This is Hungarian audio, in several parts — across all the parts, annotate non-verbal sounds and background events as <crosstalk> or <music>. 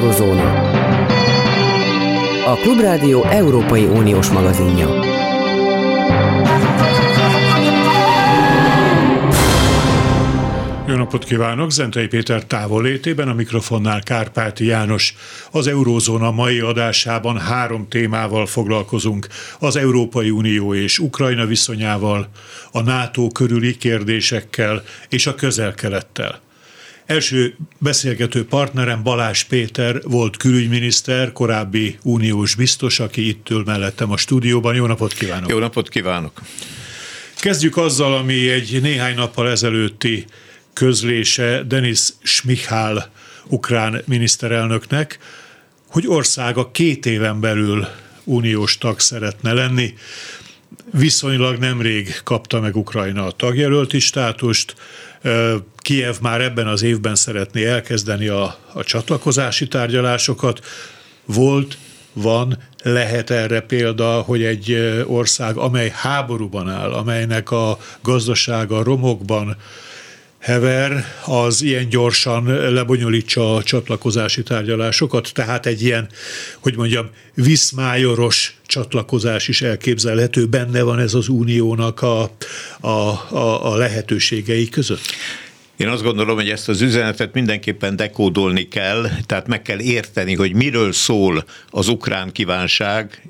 Eurozóna. A Klubrádió Európai Uniós magazinja. Jó napot kívánok! Zentai Péter távolétében, a mikrofonnál Kárpáti János. Az Eurózóna mai adásában három témával foglalkozunk. Az Európai Unió és Ukrajna viszonyával, a NATO körüli kérdésekkel és a közel-kelettel. Első beszélgető partnerem Balás Péter volt külügyminiszter, korábbi uniós biztos, aki itt ül mellettem a stúdióban. Jó napot kívánok! Jó napot kívánok! Kezdjük azzal, ami egy néhány nappal ezelőtti közlése Denis Schmichal ukrán miniszterelnöknek, hogy országa két éven belül uniós tag szeretne lenni. Viszonylag nemrég kapta meg Ukrajna a tagjelölti státust, Kiev már ebben az évben szeretné elkezdeni a, a csatlakozási tárgyalásokat. Volt, van, lehet erre példa, hogy egy ország, amely háborúban áll, amelynek a gazdasága romokban hever, az ilyen gyorsan lebonyolítsa a csatlakozási tárgyalásokat, tehát egy ilyen, hogy mondjam, viszmájoros csatlakozás is elképzelhető, benne van ez az uniónak a, a, a, a lehetőségei között? Én azt gondolom, hogy ezt az üzenetet mindenképpen dekódolni kell, tehát meg kell érteni, hogy miről szól az ukrán kívánság.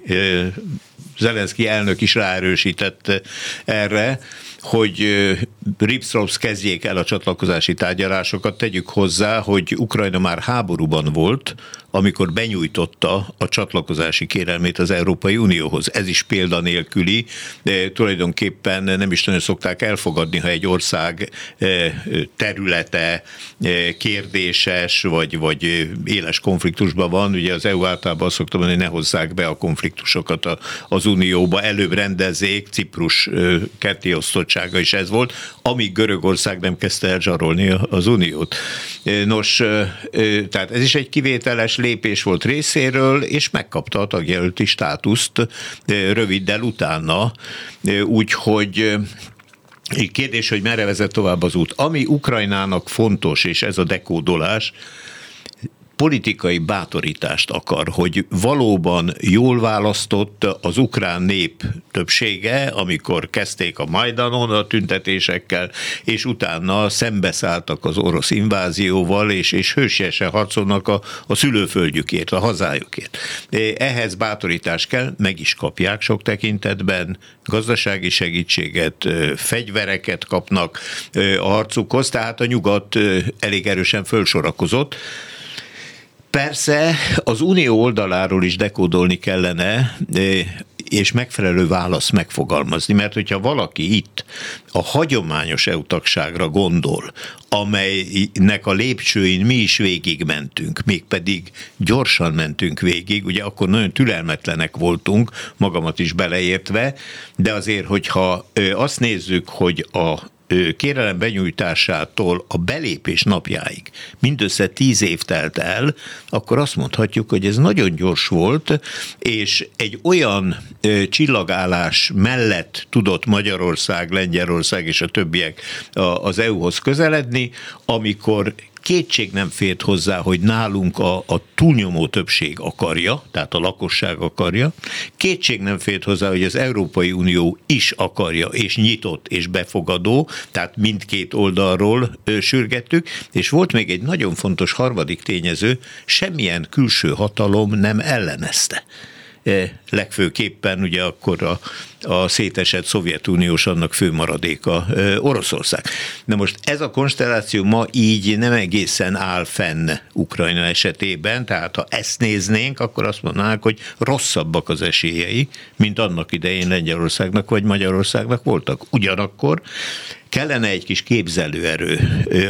Zelenszky elnök is ráerősített erre, hogy Ripstrops kezdjék el a csatlakozási tárgyalásokat. Tegyük hozzá, hogy Ukrajna már háborúban volt, amikor benyújtotta a csatlakozási kérelmét az Európai Unióhoz. Ez is példanélküli, de tulajdonképpen nem is nagyon szokták elfogadni, ha egy ország területe kérdéses, vagy, vagy éles konfliktusban van. Ugye az EU általában azt szoktam mondani, hogy ne hozzák be a konfliktusokat az Unióba, előbb rendezzék, Ciprus kettéosztottsága is ez volt, amíg Görögország nem kezdte el zsarolni az Uniót. Nos, tehát ez is egy kivételes lépés volt részéről, és megkapta a tagjelölti státuszt röviddel utána, úgyhogy Kérdés, hogy merre vezet tovább az út. Ami Ukrajnának fontos, és ez a dekódolás, politikai bátorítást akar, hogy valóban jól választott az ukrán nép többsége, amikor kezdték a Majdanon a tüntetésekkel, és utána szembeszálltak az orosz invázióval, és, és hősiesen harcolnak a, a szülőföldjükért, a hazájukért. Ehhez bátorítást kell, meg is kapják sok tekintetben, gazdasági segítséget, fegyvereket kapnak a harcukhoz, tehát a nyugat elég erősen fölsorakozott. Persze az unió oldaláról is dekódolni kellene, és megfelelő válasz megfogalmazni, mert hogyha valaki itt a hagyományos EU gondol, amelynek a lépcsőin mi is végigmentünk, mégpedig gyorsan mentünk végig, ugye akkor nagyon türelmetlenek voltunk, magamat is beleértve, de azért, hogyha azt nézzük, hogy a kérelem benyújtásától a belépés napjáig. Mindössze tíz év telt el, akkor azt mondhatjuk, hogy ez nagyon gyors volt, és egy olyan csillagállás mellett tudott Magyarország, Lengyelország és a többiek az EU-hoz közeledni, amikor kétség nem fért hozzá, hogy nálunk a, a túlnyomó többség akarja, tehát a lakosság akarja, kétség nem fért hozzá, hogy az Európai Unió is akarja, és nyitott, és befogadó, tehát mindkét oldalról ő, sürgettük, és volt még egy nagyon fontos harmadik tényező, semmilyen külső hatalom nem ellenezte legfőképpen ugye akkor a, a szétesett Szovjetuniós annak fő maradéka Oroszország. Na most ez a konstelláció ma így nem egészen áll fenn Ukrajna esetében, tehát ha ezt néznénk, akkor azt mondanánk, hogy rosszabbak az esélyei, mint annak idején Lengyelországnak vagy Magyarországnak voltak. Ugyanakkor kellene egy kis képzelőerő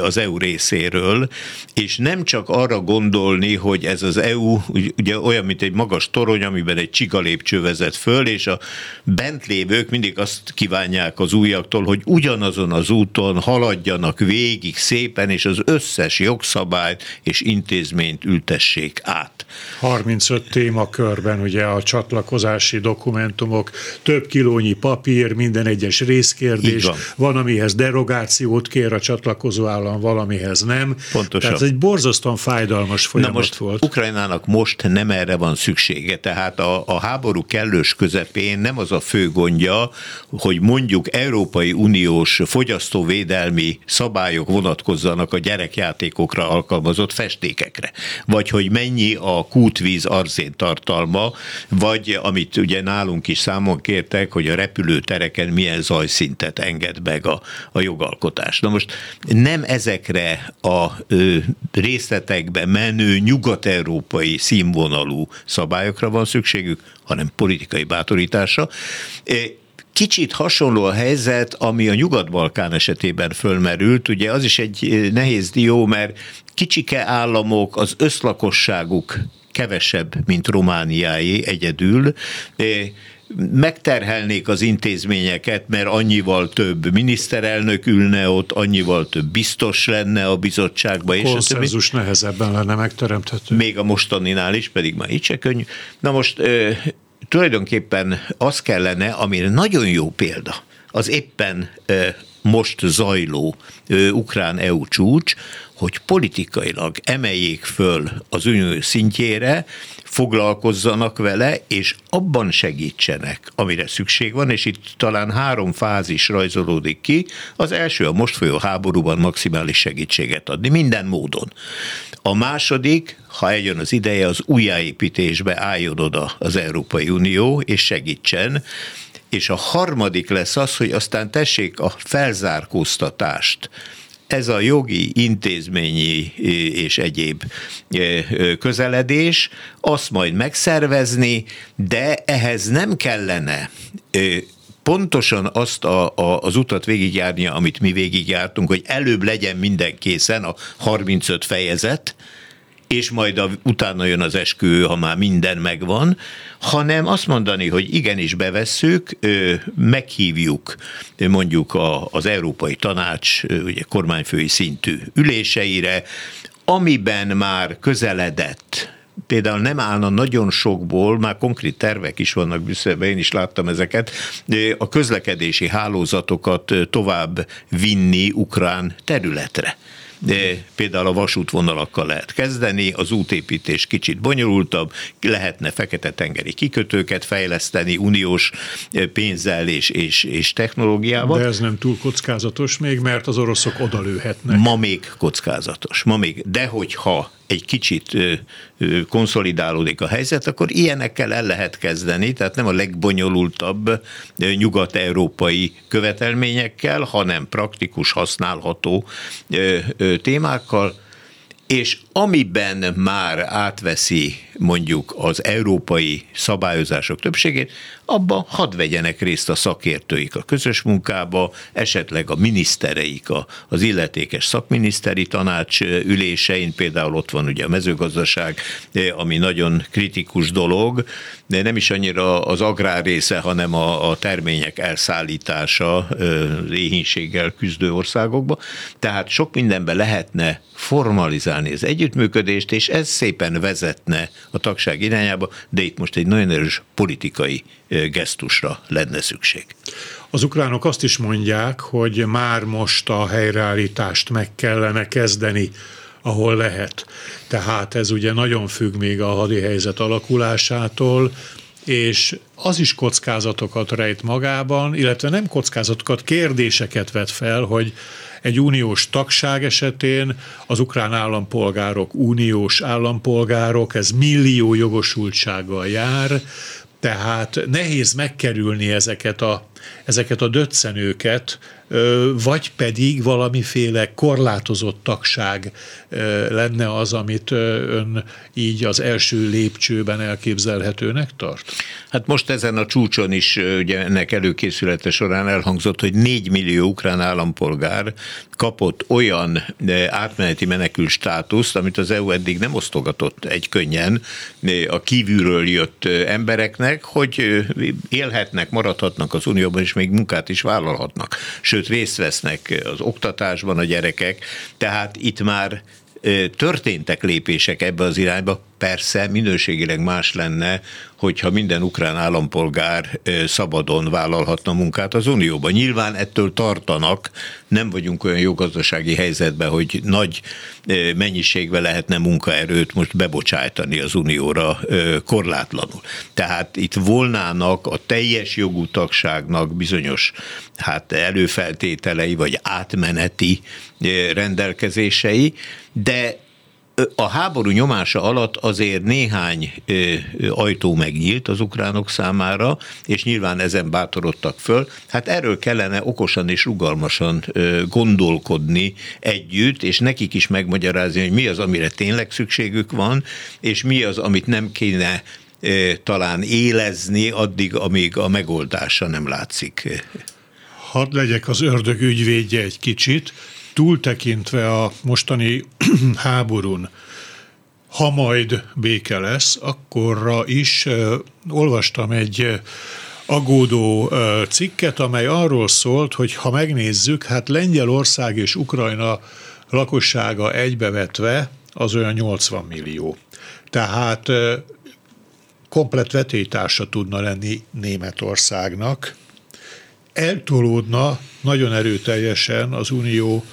az EU részéről, és nem csak arra gondolni, hogy ez az EU ugye olyan, mint egy magas torony, amiben egy csiga lépcső vezet föl, és a bent lévők mindig azt kívánják az újaktól, hogy ugyanazon az úton haladjanak végig szépen, és az összes jogszabályt és intézményt ültessék át. 35 témakörben ugye a csatlakozási dokumentumok, több kilónyi papír, minden egyes részkérdés, van. van, amihez valamihez derogációt kér a csatlakozó állam, valamihez nem. Pontosan. Tehát egy borzasztóan fájdalmas folyamat Na most volt. Ukrajnának most nem erre van szüksége, tehát a, a háború kellős közepén nem az a fő gondja, hogy mondjuk Európai Uniós fogyasztóvédelmi szabályok vonatkozzanak a gyerekjátékokra alkalmazott festékekre, vagy hogy mennyi a kútvíz arzén tartalma, vagy amit ugye nálunk is számon kértek, hogy a repülőtereken milyen zajszintet enged meg a, a jogalkotás. Na most nem ezekre a részletekbe menő nyugat-európai színvonalú szabályokra van szükségük, hanem politikai bátorításra. Kicsit hasonló a helyzet, ami a Nyugat-Balkán esetében fölmerült. Ugye az is egy nehéz dió, mert kicsike államok, az összlakosságuk kevesebb, mint Romániáé egyedül megterhelnék az intézményeket, mert annyival több miniszterelnök ülne ott, annyival több biztos lenne a bizottságban. És Konszenzus nehezebben lenne megteremthető. Még a mostaninál is, pedig már így se könnyű. Na most tulajdonképpen az kellene, amire nagyon jó példa, az éppen most zajló ukrán-EU csúcs, hogy politikailag emeljék föl az unió szintjére, foglalkozzanak vele, és abban segítsenek, amire szükség van, és itt talán három fázis rajzolódik ki. Az első a most folyó háborúban maximális segítséget adni, minden módon. A második, ha eljön az ideje, az újjáépítésbe álljon oda az Európai Unió, és segítsen, és a harmadik lesz az, hogy aztán tessék a felzárkóztatást. Ez a jogi, intézményi és egyéb közeledés, azt majd megszervezni, de ehhez nem kellene pontosan azt a, a, az utat végigjárnia, amit mi végigjártunk, hogy előbb legyen minden készen a 35 fejezet, és majd a, utána jön az eskü, ha már minden megvan, hanem azt mondani, hogy igenis bevesszük, meghívjuk mondjuk az Európai Tanács ugye kormányfői szintű üléseire, amiben már közeledett. Például nem állna nagyon sokból, már konkrét tervek is vannak Brüsszelben, én is láttam ezeket, a közlekedési hálózatokat tovább vinni ukrán területre de például a vasútvonalakkal lehet kezdeni, az útépítés kicsit bonyolultabb, lehetne fekete-tengeri kikötőket fejleszteni uniós pénzzel és, és, és technológiával. De ez nem túl kockázatos még, mert az oroszok odalőhetnek. Ma még kockázatos, ma még, de hogyha egy kicsit konszolidálódik a helyzet, akkor ilyenekkel el lehet kezdeni, tehát nem a legbonyolultabb nyugat-európai követelményekkel, hanem praktikus, használható témákkal, és amiben már átveszi mondjuk az európai szabályozások többségét, abba hadd vegyenek részt a szakértőik a közös munkába, esetleg a minisztereik az illetékes szakminiszteri tanács ülésein, például ott van ugye a mezőgazdaság, ami nagyon kritikus dolog, de nem is annyira az agrár része, hanem a, a termények elszállítása éhínséggel küzdő országokba. Tehát sok mindenben lehetne formalizálni az együttműködést, és ez szépen vezetne a tagság irányába, de itt most egy nagyon erős politikai gesztusra lenne szükség. Az ukránok azt is mondják, hogy már most a helyreállítást meg kellene kezdeni, ahol lehet. Tehát ez ugye nagyon függ még a hadi helyzet alakulásától, és az is kockázatokat rejt magában, illetve nem kockázatokat, kérdéseket vet fel, hogy egy uniós tagság esetén az ukrán állampolgárok uniós állampolgárok, ez millió jogosultsággal jár, tehát nehéz megkerülni ezeket a, ezeket a döccenőket, vagy pedig valamiféle korlátozott tagság lenne az, amit ön így az első lépcsőben elképzelhetőnek tart? Hát most ezen a csúcson is ugye ennek előkészülete során elhangzott, hogy 4 millió ukrán állampolgár kapott olyan átmeneti menekül státuszt, amit az EU eddig nem osztogatott egy könnyen a kívülről jött embereknek, hogy élhetnek, maradhatnak az Unióban, és még munkát is vállalhatnak. Sőt, sőt részt vesznek az oktatásban a gyerekek, tehát itt már történtek lépések ebbe az irányba, persze minőségileg más lenne, hogyha minden ukrán állampolgár szabadon vállalhatna munkát az Unióban. Nyilván ettől tartanak, nem vagyunk olyan jó gazdasági helyzetben, hogy nagy mennyiségben lehetne munkaerőt most bebocsájtani az Unióra korlátlanul. Tehát itt volnának a teljes jogú tagságnak bizonyos hát előfeltételei, vagy átmeneti rendelkezései, de a háború nyomása alatt azért néhány ajtó megnyílt az ukránok számára, és nyilván ezen bátorodtak föl. Hát erről kellene okosan és rugalmasan gondolkodni együtt, és nekik is megmagyarázni, hogy mi az, amire tényleg szükségük van, és mi az, amit nem kéne talán élezni addig, amíg a megoldása nem látszik. Hadd legyek az ördög ügyvédje egy kicsit túltekintve a mostani <clears throat> háborún, ha majd béke lesz, akkorra is uh, olvastam egy agódó uh, cikket, amely arról szólt, hogy ha megnézzük, hát Lengyelország és Ukrajna lakossága egybevetve az olyan 80 millió. Tehát uh, komplet vetétársa tudna lenni Németországnak, eltolódna nagyon erőteljesen az Unió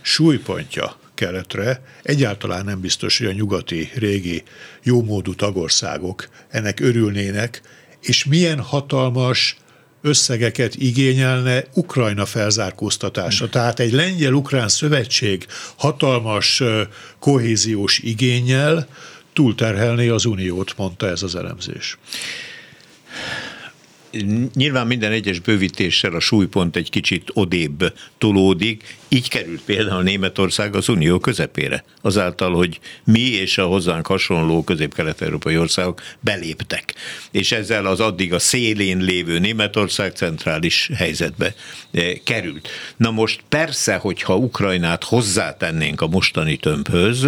súlypontja keletre, egyáltalán nem biztos, hogy a nyugati, régi, jómódú tagországok ennek örülnének, és milyen hatalmas összegeket igényelne Ukrajna felzárkóztatása. Tehát egy lengyel-ukrán szövetség hatalmas kohéziós igényel túlterhelné az uniót, mondta ez az elemzés nyilván minden egyes bővítéssel a súlypont egy kicsit odébb tolódik, így került például Németország az unió közepére, azáltal, hogy mi és a hozzánk hasonló közép-kelet-európai országok beléptek. És ezzel az addig a szélén lévő Németország centrális helyzetbe eh, került. Na most persze, hogyha Ukrajnát hozzátennénk a mostani tömbhöz,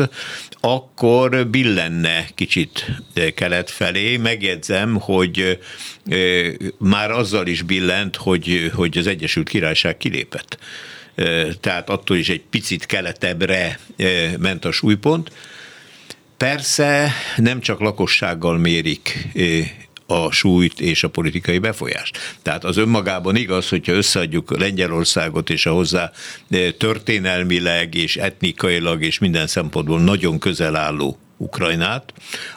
akkor billenne kicsit eh, kelet felé. Megjegyzem, hogy eh, már azzal is billent, hogy, hogy az Egyesült Királyság kilépett tehát attól is egy picit keletebbre ment a súlypont. Persze nem csak lakossággal mérik a súlyt és a politikai befolyást. Tehát az önmagában igaz, hogyha összeadjuk Lengyelországot és a hozzá történelmileg és etnikailag és minden szempontból nagyon közel álló Ukrajnát,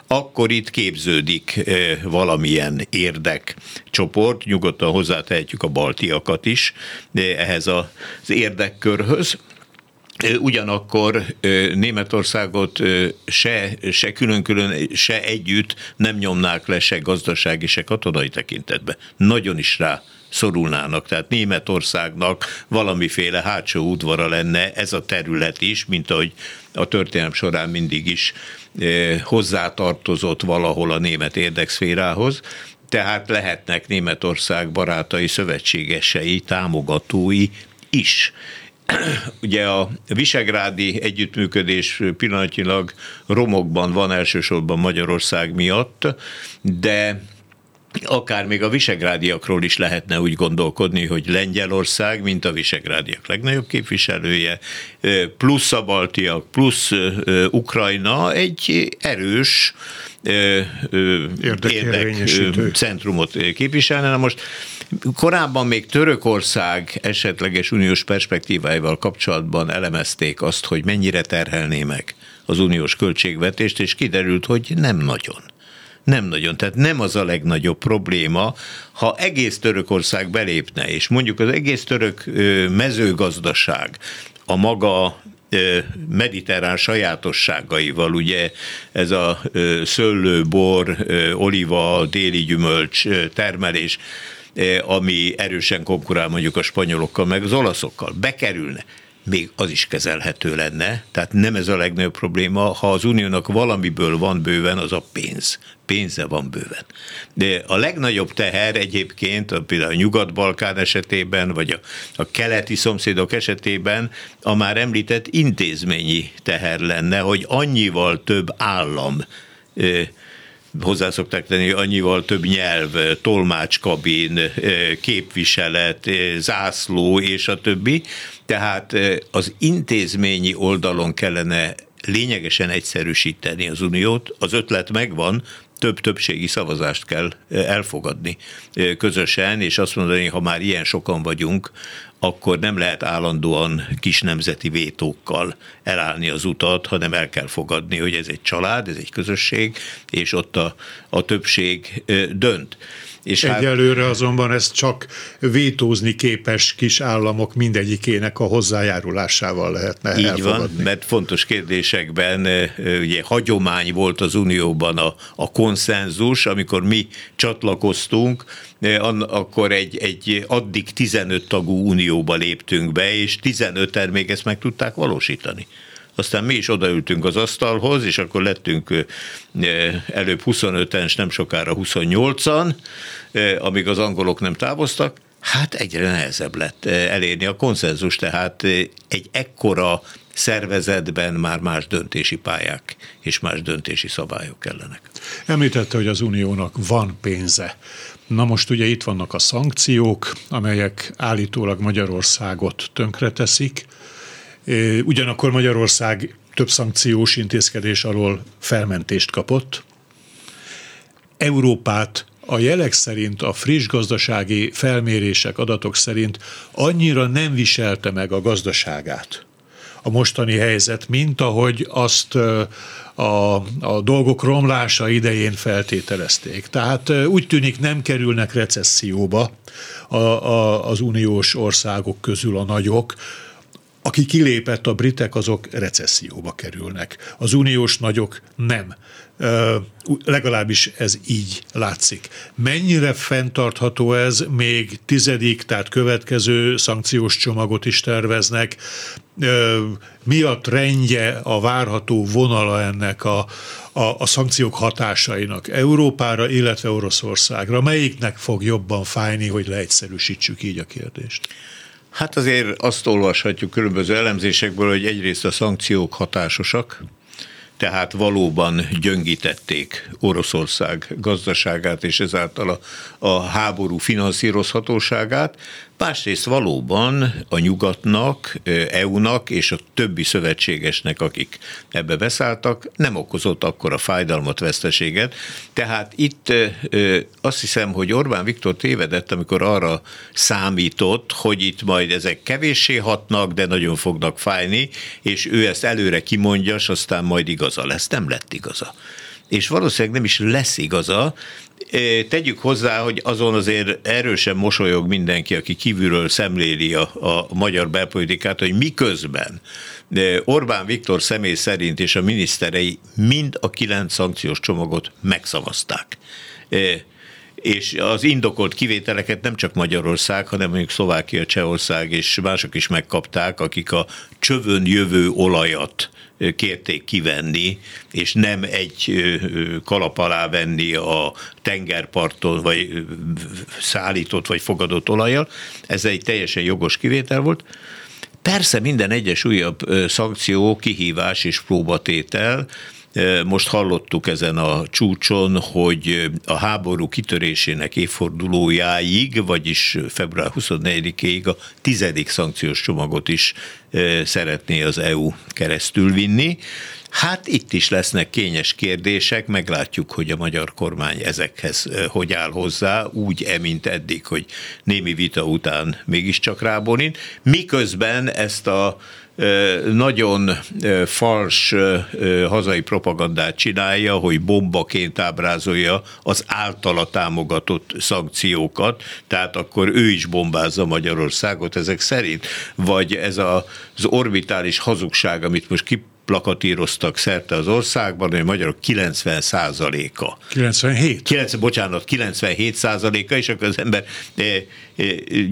akkor itt képződik eh, valamilyen érdekcsoport, nyugodtan hozzátehetjük a baltiakat is eh, ehhez az érdekkörhöz, eh, Ugyanakkor Németországot se, se külön-külön, se együtt nem nyomnák le se gazdasági, se katonai tekintetbe. Nagyon is rá szorulnának. Tehát Németországnak valamiféle hátsó udvara lenne ez a terület is, mint ahogy a történelem során mindig is eh, hozzátartozott valahol a német érdekszférához tehát lehetnek Németország barátai, szövetségesei, támogatói is. <clears throat> Ugye a visegrádi együttműködés pillanatnyilag romokban van elsősorban Magyarország miatt, de akár még a visegrádiakról is lehetne úgy gondolkodni, hogy Lengyelország, mint a visegrádiak legnagyobb képviselője, plusz a baltiak, plusz Ukrajna egy erős érdek centrumot képviselne. Na most korábban még Törökország esetleges uniós perspektíváival kapcsolatban elemezték azt, hogy mennyire terhelné meg az uniós költségvetést, és kiderült, hogy nem nagyon. Nem nagyon. Tehát nem az a legnagyobb probléma, ha egész Törökország belépne, és mondjuk az egész török mezőgazdaság a maga mediterrán sajátosságaival, ugye ez a szőlő, bor, oliva, déli gyümölcs termelés, ami erősen konkurál mondjuk a spanyolokkal, meg az olaszokkal, bekerülne még az is kezelhető lenne. Tehát nem ez a legnagyobb probléma. Ha az uniónak valamiből van bőven, az a pénz. Pénze van bőven. De a legnagyobb teher egyébként, például a Nyugat-Balkán esetében, vagy a, a keleti szomszédok esetében a már említett intézményi teher lenne, hogy annyival több állam hozzászokták tenni, annyival több nyelv, tolmácskabin, képviselet, zászló és a többi. Tehát az intézményi oldalon kellene lényegesen egyszerűsíteni az uniót. Az ötlet megvan, több többségi szavazást kell elfogadni közösen, és azt mondani, ha már ilyen sokan vagyunk, akkor nem lehet állandóan kis nemzeti vétókkal elállni az utat, hanem el kell fogadni, hogy ez egy család, ez egy közösség, és ott a, a többség dönt. És hát- Egyelőre azonban ez csak vétózni képes kis államok mindegyikének a hozzájárulásával lehetne Így elfogadni. van, mert fontos kérdésekben ugye hagyomány volt az Unióban a, a konszenzus, amikor mi csatlakoztunk, akkor egy, egy addig 15 tagú unióba léptünk be, és 15-en még ezt meg tudták valósítani. Aztán mi is odaültünk az asztalhoz, és akkor lettünk előbb 25-en, és nem sokára 28-an, amíg az angolok nem távoztak, Hát egyre nehezebb lett elérni a konszenzus, tehát egy ekkora szervezetben már más döntési pályák és más döntési szabályok kellenek. Említette, hogy az uniónak van pénze. Na most ugye itt vannak a szankciók, amelyek állítólag Magyarországot tönkreteszik. Ugyanakkor Magyarország több szankciós intézkedés alól felmentést kapott. Európát a jelek szerint, a friss gazdasági felmérések, adatok szerint annyira nem viselte meg a gazdaságát a mostani helyzet, mint ahogy azt a, a dolgok romlása idején feltételezték. Tehát úgy tűnik nem kerülnek recesszióba a, a, az uniós országok közül a nagyok, aki kilépett, a britek, azok recesszióba kerülnek. Az uniós nagyok nem. Legalábbis ez így látszik. Mennyire fenntartható ez, még tizedik, tehát következő szankciós csomagot is terveznek. Mi a trendje, a várható vonala ennek a, a, a szankciók hatásainak Európára, illetve Oroszországra? Melyiknek fog jobban fájni, hogy leegyszerűsítsük így a kérdést? Hát azért azt olvashatjuk különböző elemzésekből, hogy egyrészt a szankciók hatásosak, tehát valóban gyöngítették Oroszország gazdaságát és ezáltal a, a háború finanszírozhatóságát, Másrészt valóban a nyugatnak, EU-nak és a többi szövetségesnek, akik ebbe beszálltak, nem okozott akkora fájdalmat, veszteséget. Tehát itt azt hiszem, hogy Orbán Viktor tévedett, amikor arra számított, hogy itt majd ezek kevéssé hatnak, de nagyon fognak fájni, és ő ezt előre kimondja, és aztán majd igaza lesz. Nem lett igaza és valószínűleg nem is lesz igaza, Tegyük hozzá, hogy azon azért erősen mosolyog mindenki, aki kívülről szemléli a, a magyar belpolitikát, hogy miközben Orbán Viktor személy szerint és a miniszterei mind a kilenc szankciós csomagot megszavazták és az indokolt kivételeket nem csak Magyarország, hanem mondjuk Szlovákia, Csehország és mások is megkapták, akik a csövön jövő olajat kérték kivenni, és nem egy kalap alá venni a tengerparton, vagy szállított, vagy fogadott olajjal. Ez egy teljesen jogos kivétel volt. Persze minden egyes újabb szankció, kihívás és próbatétel, most hallottuk ezen a csúcson, hogy a háború kitörésének évfordulójáig, vagyis február 24-ig a tizedik szankciós csomagot is szeretné az EU keresztül vinni. Hát itt is lesznek kényes kérdések, meglátjuk, hogy a magyar kormány ezekhez hogy áll hozzá, úgy-e, mint eddig, hogy némi vita után mégiscsak ráborint, miközben ezt a nagyon fals hazai propagandát csinálja, hogy bombaként ábrázolja az általa támogatott szankciókat, tehát akkor ő is bombázza Magyarországot ezek szerint, vagy ez a, az orbitális hazugság, amit most ki plakatíroztak szerte az országban, hogy a magyarok 90 százaléka. 97? 9, bocsánat, 97 százaléka, és akkor az ember e, e,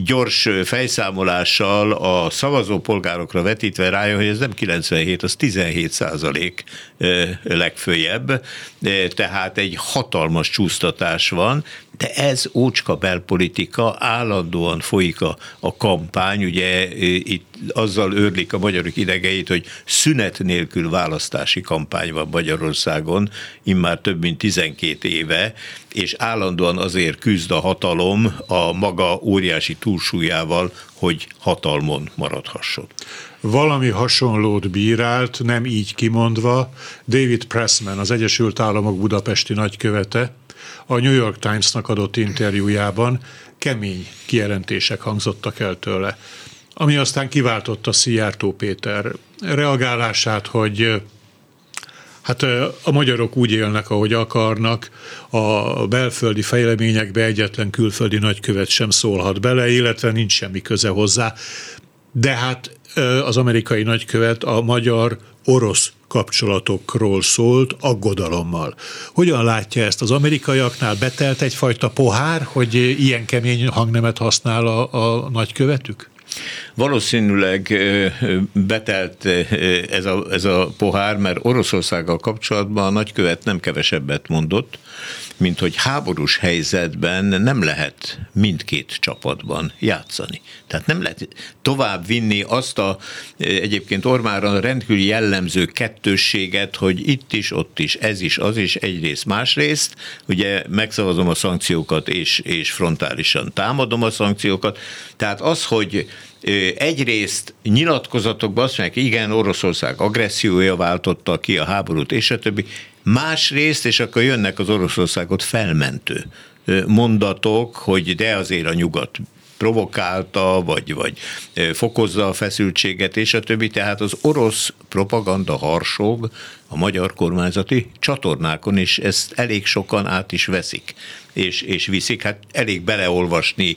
gyors fejszámolással a szavazópolgárokra vetítve rájön, hogy ez nem 97, az 17 százalék e, legfőjebb, tehát egy hatalmas csúsztatás van, de ez ócska belpolitika, állandóan folyik a, a kampány, ugye itt azzal őrlik a magyarok idegeit, hogy szünet nélkül választási kampány van Magyarországon, immár több mint 12 éve, és állandóan azért küzd a hatalom a maga óriási túlsúlyával, hogy hatalmon maradhasson. Valami hasonlót bírált, nem így kimondva, David Pressman, az Egyesült Államok budapesti nagykövete, a New York Times-nak adott interjújában kemény kijelentések hangzottak el tőle, ami aztán kiváltotta Szijjártó Péter reagálását, hogy Hát a magyarok úgy élnek, ahogy akarnak, a belföldi fejleményekbe egyetlen külföldi nagykövet sem szólhat bele, illetve nincs semmi köze hozzá. De hát az amerikai nagykövet a magyar-orosz kapcsolatokról szólt aggodalommal. Hogyan látja ezt az amerikaiaknál? Betelt egyfajta pohár, hogy ilyen kemény hangnemet használ a, a nagykövetük? Valószínűleg betelt ez a, ez a pohár, mert Oroszországgal kapcsolatban a nagykövet nem kevesebbet mondott, mint hogy háborús helyzetben nem lehet mindkét csapatban játszani. Tehát nem lehet tovább vinni azt a egyébként Ormára rendkívül jellemző kettősséget, hogy itt is, ott is, ez is, az is, egyrészt, másrészt, ugye megszavazom a szankciókat és, és frontálisan támadom a szankciókat. Tehát az, hogy egyrészt nyilatkozatokban azt mondják, igen, Oroszország agressziója váltotta ki a háborút, és a többi. Másrészt, és akkor jönnek az Oroszországot felmentő mondatok, hogy de azért a nyugat provokálta, vagy, vagy fokozza a feszültséget, és a többi. Tehát az orosz propaganda harsog a magyar kormányzati csatornákon, és ezt elég sokan át is veszik és, és viszik. Hát elég beleolvasni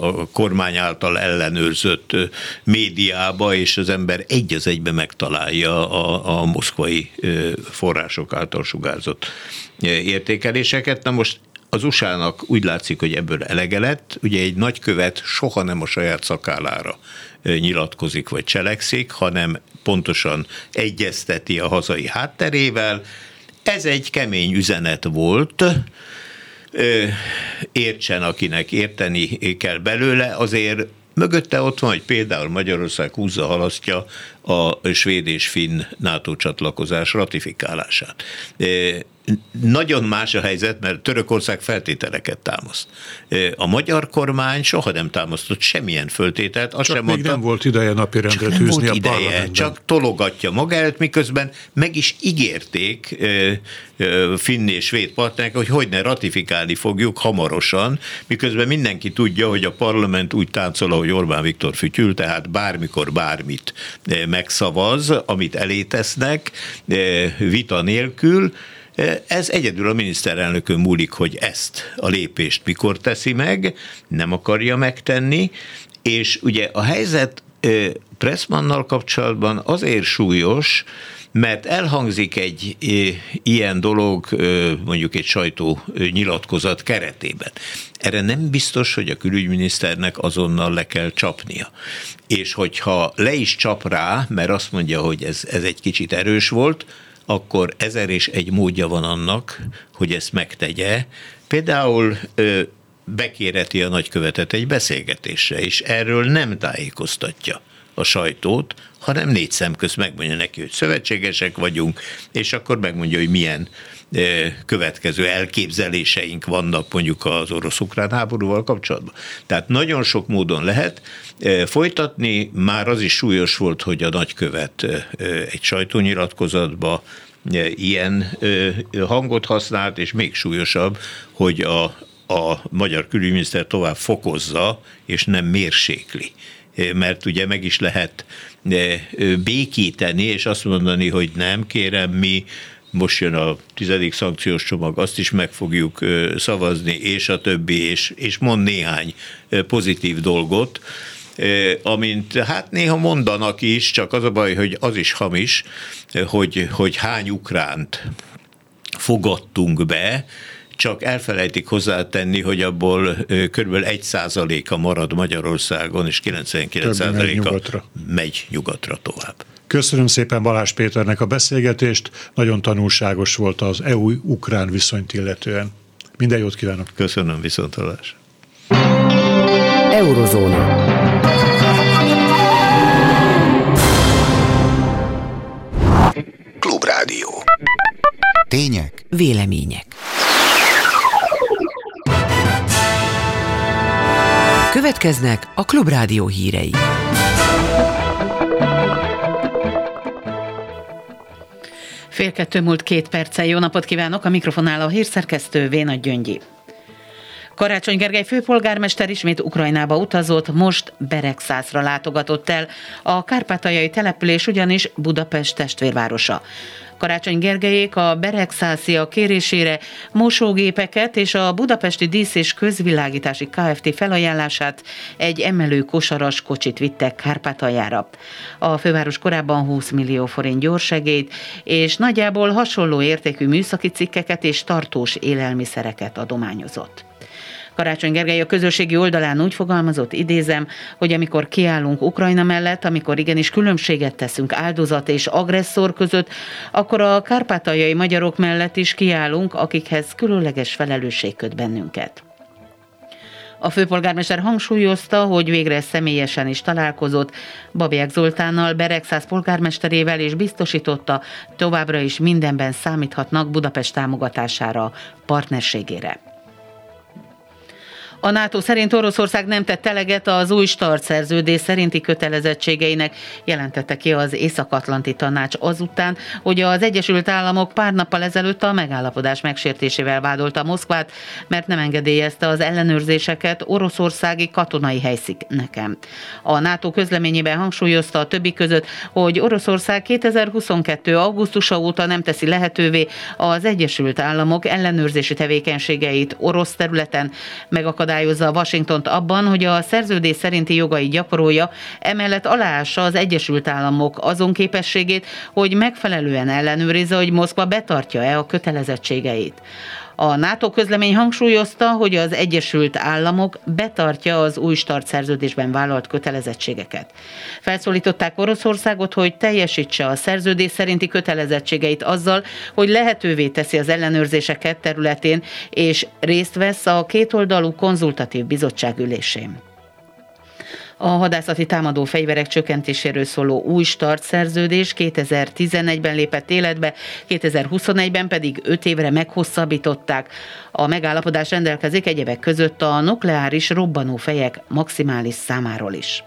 a kormány által ellenőrzött médiába, és az ember egy az egybe megtalálja a, a moszkvai források által sugárzott értékeléseket. Na most az USA-nak úgy látszik, hogy ebből elege lett. Ugye egy nagykövet soha nem a saját szakállára nyilatkozik vagy cselekszik, hanem pontosan egyezteti a hazai hátterével. Ez egy kemény üzenet volt, értsen, akinek érteni kell belőle, azért Mögötte ott van, hogy például Magyarország húzza halasztja a svéd és finn NATO csatlakozás ratifikálását nagyon más a helyzet, mert Törökország feltételeket támaszt. A magyar kormány soha nem támasztott semmilyen föltételt. Azt csak sem még mondta, nem volt ideje napirendre tűzni volt a ideje, Csak tologatja magát, miközben meg is ígérték finn és svéd partnerek, hogy hogy ne ratifikálni fogjuk hamarosan, miközben mindenki tudja, hogy a parlament úgy táncol, ahogy Orbán Viktor fütyül, tehát bármikor bármit megszavaz, amit elétesznek, vita nélkül, ez egyedül a miniszterelnökön múlik, hogy ezt a lépést mikor teszi meg, nem akarja megtenni, és ugye a helyzet Pressmannal kapcsolatban azért súlyos, mert elhangzik egy ilyen dolog mondjuk egy sajtó nyilatkozat keretében. Erre nem biztos, hogy a külügyminiszternek azonnal le kell csapnia. És hogyha le is csap rá, mert azt mondja, hogy ez, ez egy kicsit erős volt, akkor ezer és egy módja van annak, hogy ezt megtegye. Például bekéreti a nagykövetet egy beszélgetésre, és erről nem tájékoztatja a sajtót, hanem négy szem közt megmondja neki, hogy szövetségesek vagyunk, és akkor megmondja, hogy milyen következő elképzeléseink vannak mondjuk az orosz-ukrán háborúval kapcsolatban. Tehát nagyon sok módon lehet folytatni, már az is súlyos volt, hogy a nagykövet egy sajtónyilatkozatba ilyen hangot használt, és még súlyosabb, hogy a, a magyar külügyminiszter tovább fokozza, és nem mérsékli. Mert ugye meg is lehet békíteni, és azt mondani, hogy nem, kérem, mi most jön a tizedik szankciós csomag, azt is meg fogjuk szavazni, és a többi, és, és mond néhány pozitív dolgot, amint hát néha mondanak is, csak az a baj, hogy az is hamis, hogy, hogy hány ukránt fogadtunk be, csak elfelejtik hozzátenni, hogy abból kb. 1 százaléka marad Magyarországon, és 99 százaléka megy nyugatra tovább. Köszönöm szépen Balázs Péternek a beszélgetést, nagyon tanulságos volt az EU-ukrán viszonyt illetően. Minden jót kívánok! Köszönöm, viszontalás! Eurozóna. Klubrádió. Tények. Vélemények. Következnek a Klubrádió hírei. Fél kettő múlt két perccel. Jó napot kívánok! A mikrofonál a hírszerkesztő Véna Gyöngyi. Karácsony Gergely főpolgármester ismét Ukrajnába utazott, most Beregszászra látogatott el. A kárpátaljai település ugyanis Budapest testvérvárosa. Karácsony Gergelyék a Beregszászi kérésére mosógépeket és a Budapesti Dísz és Közvilágítási Kft. felajánlását egy emelő kosaras kocsit vittek Kárpátaljára. A főváros korábban 20 millió forint gyorsegét és nagyjából hasonló értékű műszaki cikkeket és tartós élelmiszereket adományozott. Karácsony Gergely a közösségi oldalán úgy fogalmazott, idézem, hogy amikor kiállunk Ukrajna mellett, amikor igenis különbséget teszünk áldozat és agresszor között, akkor a kárpátaljai magyarok mellett is kiállunk, akikhez különleges felelősség köt bennünket. A főpolgármester hangsúlyozta, hogy végre személyesen is találkozott Babiák Zoltánnal, Beregszáz polgármesterével, és biztosította, továbbra is mindenben számíthatnak Budapest támogatására, partnerségére. A NATO szerint Oroszország nem tett eleget az új start szerződés szerinti kötelezettségeinek, jelentette ki az Észak-Atlanti Tanács azután, hogy az Egyesült Államok pár nappal ezelőtt a megállapodás megsértésével vádolta Moszkvát, mert nem engedélyezte az ellenőrzéseket oroszországi katonai helyszíneken. A NATO közleményében hangsúlyozta a többi között, hogy Oroszország 2022. augusztusa óta nem teszi lehetővé az Egyesült Államok ellenőrzési tevékenységeit orosz területen, megakadályozza akadályozza Washingtont abban, hogy a szerződés szerinti jogai gyakorolja, emellett aláássa az Egyesült Államok azon képességét, hogy megfelelően ellenőrizze, hogy Moszkva betartja-e a kötelezettségeit. A NATO közlemény hangsúlyozta, hogy az Egyesült Államok betartja az új start szerződésben vállalt kötelezettségeket. Felszólították Oroszországot, hogy teljesítse a szerződés szerinti kötelezettségeit azzal, hogy lehetővé teszi az ellenőrzéseket területén, és részt vesz a kétoldalú konzultatív bizottság ülésén. A hadászati támadó fegyverek csökkentéséről szóló új start szerződés 2011-ben lépett életbe, 2021-ben pedig 5 évre meghosszabbították. A megállapodás rendelkezik egyebek között a nukleáris robbanófejek maximális számáról is.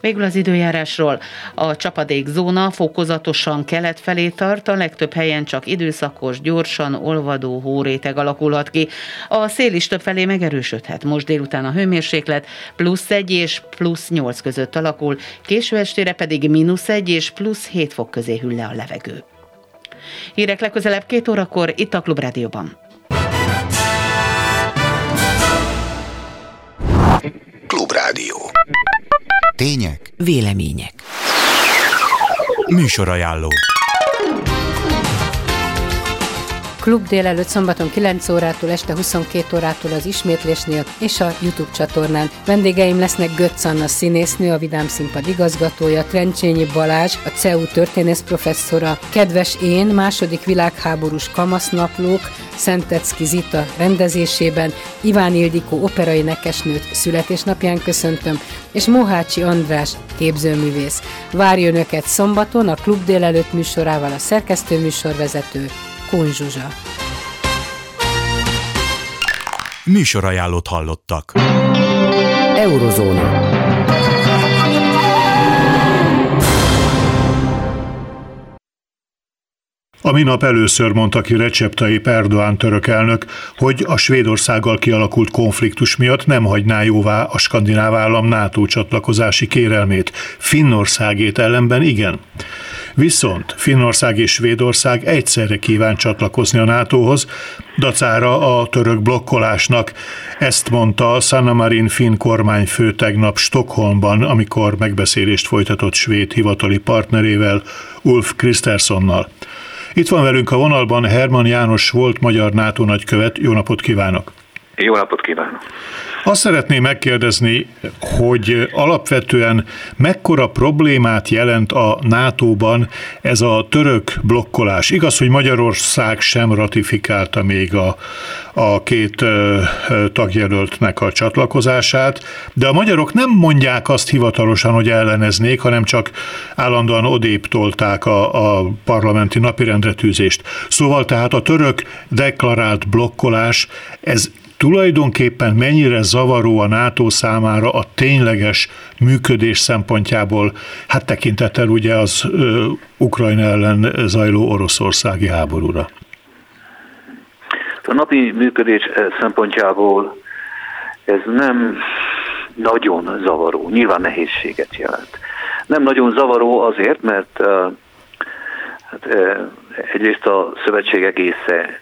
Végül az időjárásról. A csapadékzóna fokozatosan kelet felé tart, a legtöbb helyen csak időszakos, gyorsan olvadó hóréteg alakulhat ki. A szél is több felé megerősödhet. Most délután a hőmérséklet plusz 1 és plusz 8 között alakul, késő estére pedig mínusz 1 és plusz 7 fok közé hűl le a levegő. Hírek legközelebb két órakor itt a Klubrádióban. Tények. Vélemények. Műsorajánló. Klub délelőtt szombaton 9 órától este 22 órától az ismétlésnél és a YouTube csatornán. Vendégeim lesznek Götz Anna színésznő, a Vidám Színpad igazgatója, Trencsényi Balázs, a CEU történész professzora, Kedves Én, második világháborús kamasznaplók, Szentecki Zita rendezésében, Iván Ildikó operai nekesnőt születésnapján köszöntöm, és Mohácsi András képzőművész. Várjon Önöket szombaton a Klub délelőtt műsorával a szerkesztő műsorvezető Kun Zsuzsa. Műsorajánlót hallottak. Eurozóna. A minap először mondta ki Recep Tayyip Erdoğan török elnök, hogy a Svédországgal kialakult konfliktus miatt nem hagyná jóvá a skandináv állam NATO csatlakozási kérelmét. Finnországét ellenben igen. Viszont Finnország és Svédország egyszerre kíván csatlakozni a NATO-hoz, dacára a török blokkolásnak. Ezt mondta Sanna Marin finn kormányfő tegnap Stockholmban, amikor megbeszélést folytatott svéd hivatali partnerével, Ulf Kristerssonnal. Itt van velünk a vonalban Herman János volt magyar NATO nagykövet. Jó napot kívánok! Jó napot kívánok! Azt szeretném megkérdezni, hogy alapvetően mekkora problémát jelent a NATO-ban ez a török blokkolás. Igaz, hogy Magyarország sem ratifikálta még a, a két tagjelöltnek a csatlakozását, de a magyarok nem mondják azt hivatalosan, hogy elleneznék, hanem csak állandóan odébb tolták a, a parlamenti napirendre tűzést. Szóval tehát a török deklarált blokkolás, ez tulajdonképpen mennyire zavaró a NATO számára a tényleges működés szempontjából, hát tekintettel ugye az ö, Ukrajna ellen zajló oroszországi háborúra? A napi működés szempontjából ez nem nagyon zavaró, nyilván nehézséget jelent. Nem nagyon zavaró azért, mert hát, egyrészt a szövetség egésze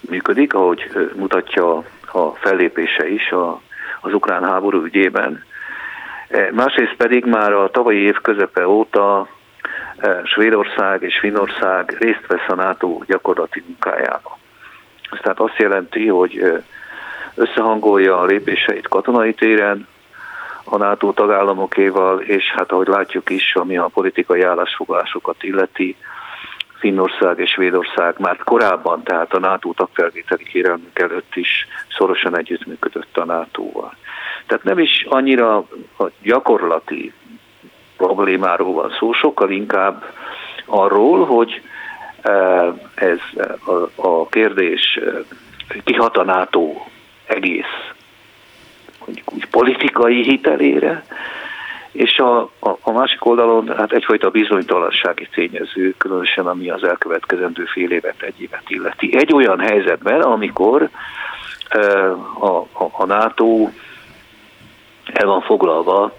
működik, ahogy mutatja a fellépése is a, az ukrán háború ügyében. Másrészt pedig már a tavalyi év közepe óta Svédország és Finnország részt vesz a NATO gyakorlati munkájába. Ez tehát azt jelenti, hogy összehangolja a lépéseit katonai téren, a NATO tagállamokéval, és hát ahogy látjuk is, ami a politikai állásfoglalásokat illeti, Finnország és Svédország már korábban, tehát a NATO tagfelvételi kérelmük előtt is szorosan együttműködött a NATO-val. Tehát nem is annyira a gyakorlati problémáról van szó, sokkal inkább arról, hogy eh, ez a, kérdés eh, kihat a NATO egész úgy politikai hitelére, és a, a, a másik oldalon hát egyfajta bizonytalansági tényező, különösen ami az elkövetkezendő fél évet, egy évet illeti. Egy olyan helyzetben, amikor a, a, a NATO el van foglalva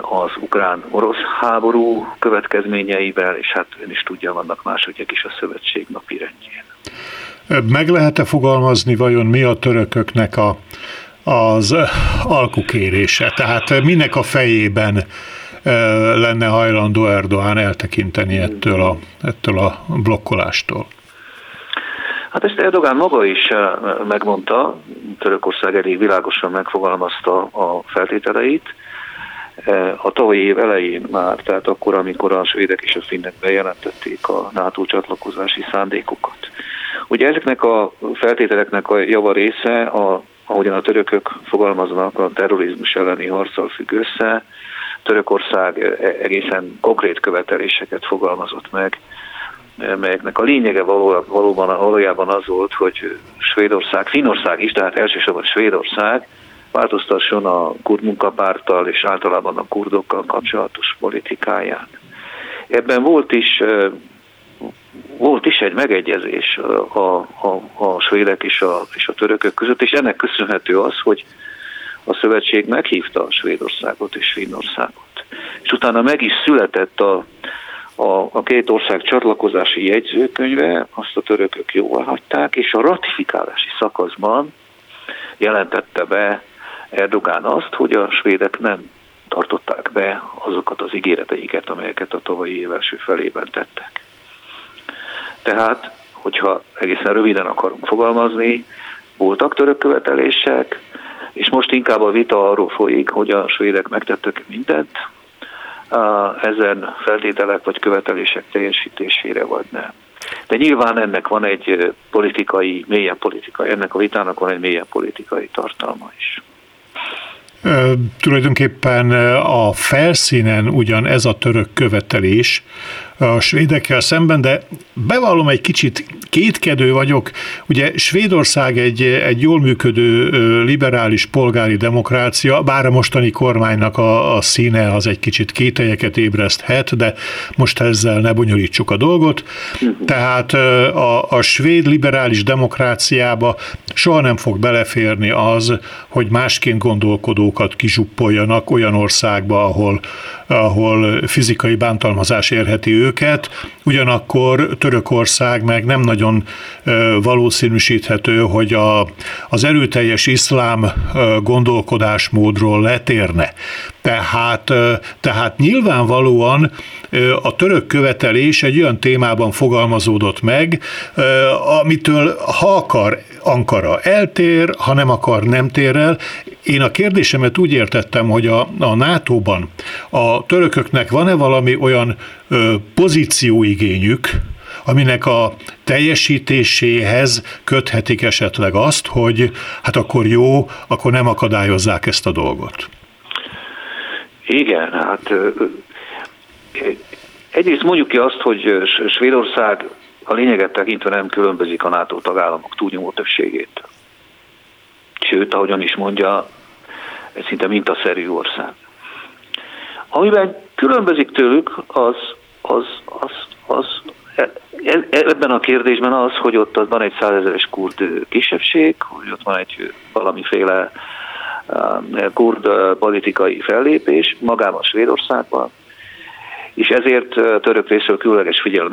az ukrán-orosz háború következményeivel, és hát ön is tudja, vannak másodjak is a szövetség napi rendjén. Meg lehet-e fogalmazni, vajon mi a törököknek a az alkukérése. Tehát minek a fejében lenne hajlandó Erdoğan eltekinteni ettől a, ettől a blokkolástól? Hát ezt Erdogan maga is megmondta, Törökország elég világosan megfogalmazta a feltételeit. A tavalyi év elején már, tehát akkor, amikor a svédek és a finnek bejelentették a NATO csatlakozási szándékukat. Ugye ezeknek a feltételeknek a java része a ahogyan a törökök fogalmaznak, a terrorizmus elleni harccal függ össze. Törökország e, egészen konkrét követeléseket fogalmazott meg, e, melyeknek a lényege valóban, valójában az volt, hogy Svédország, Finország is, tehát elsősorban Svédország változtasson a kurd munkapárttal és általában a kurdokkal kapcsolatos politikáján. Ebben volt is e, volt is egy megegyezés a, a, a svédek és a, és a törökök között, és ennek köszönhető az, hogy a szövetség meghívta a Svédországot és Finnországot. És utána meg is született a, a, a két ország csatlakozási jegyzőkönyve, azt a törökök jóvá hagyták, és a ratifikálási szakaszban jelentette be Erdogán azt, hogy a svédek nem tartották be azokat az ígéreteiket, amelyeket a tavalyi év első felében tettek. Tehát, hogyha egészen röviden akarunk fogalmazni, voltak török követelések, és most inkább a vita arról folyik, hogy a svédek megtettek mindent ezen feltételek vagy követelések teljesítésére, vagy nem. De nyilván ennek van egy politikai, mélyebb politikai, ennek a vitának van egy mélyebb politikai tartalma is. Tulajdonképpen a felszínen ugyan ez a török követelés, a svédekkel szemben, de bevallom egy kicsit kétkedő vagyok. Ugye Svédország egy, egy jól működő liberális polgári demokrácia, bár a mostani kormánynak a, a színe az egy kicsit kételyeket ébreszthet, de most ezzel ne bonyolítsuk a dolgot. Tehát a, a svéd liberális demokráciába soha nem fog beleférni az, hogy másként gondolkodókat kizsuppoljanak olyan országba, ahol, ahol fizikai bántalmazás érheti őket, ugyanakkor Törökország meg nem nagyon valószínűsíthető, hogy a, az erőteljes iszlám gondolkodásmódról letérne. Tehát, tehát nyilvánvalóan a török követelés egy olyan témában fogalmazódott meg, amitől ha akar Ankara eltér, ha nem akar nem tér el. Én a kérdésemet úgy értettem, hogy a, a NATO-ban a törököknek van-e valami olyan pozícióigényük, aminek a teljesítéséhez köthetik esetleg azt, hogy hát akkor jó, akkor nem akadályozzák ezt a dolgot. Igen, hát egyrészt mondjuk ki azt, hogy Svédország a lényeget tekintve nem különbözik a NATO tagállamok túlnyomó többségét. sőt, ahogyan is mondja, szinte mintaszerű ország. Amiben különbözik tőlük, az, az, az, az e, e, ebben a kérdésben az, hogy ott van egy százezeres kurd kisebbség, hogy ott van egy valamiféle kurd politikai fellépés magában Svédországban, és ezért török részről különleges figyelem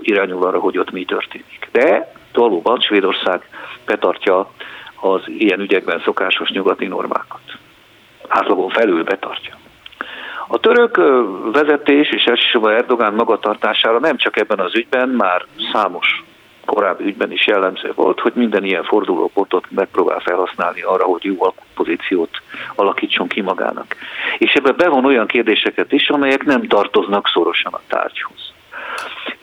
irányul arra, hogy ott mi történik. De valóban Svédország betartja az ilyen ügyekben szokásos nyugati normákat. Átlagon felül betartja. A török vezetés és elsősorban Erdogán magatartására nem csak ebben az ügyben, már számos korábbi ügyben is jellemző volt, hogy minden ilyen fordulópontot megpróbál felhasználni arra, hogy jó pozíciót alakítson ki magának. És ebben bevon olyan kérdéseket is, amelyek nem tartoznak szorosan a tárgyhoz.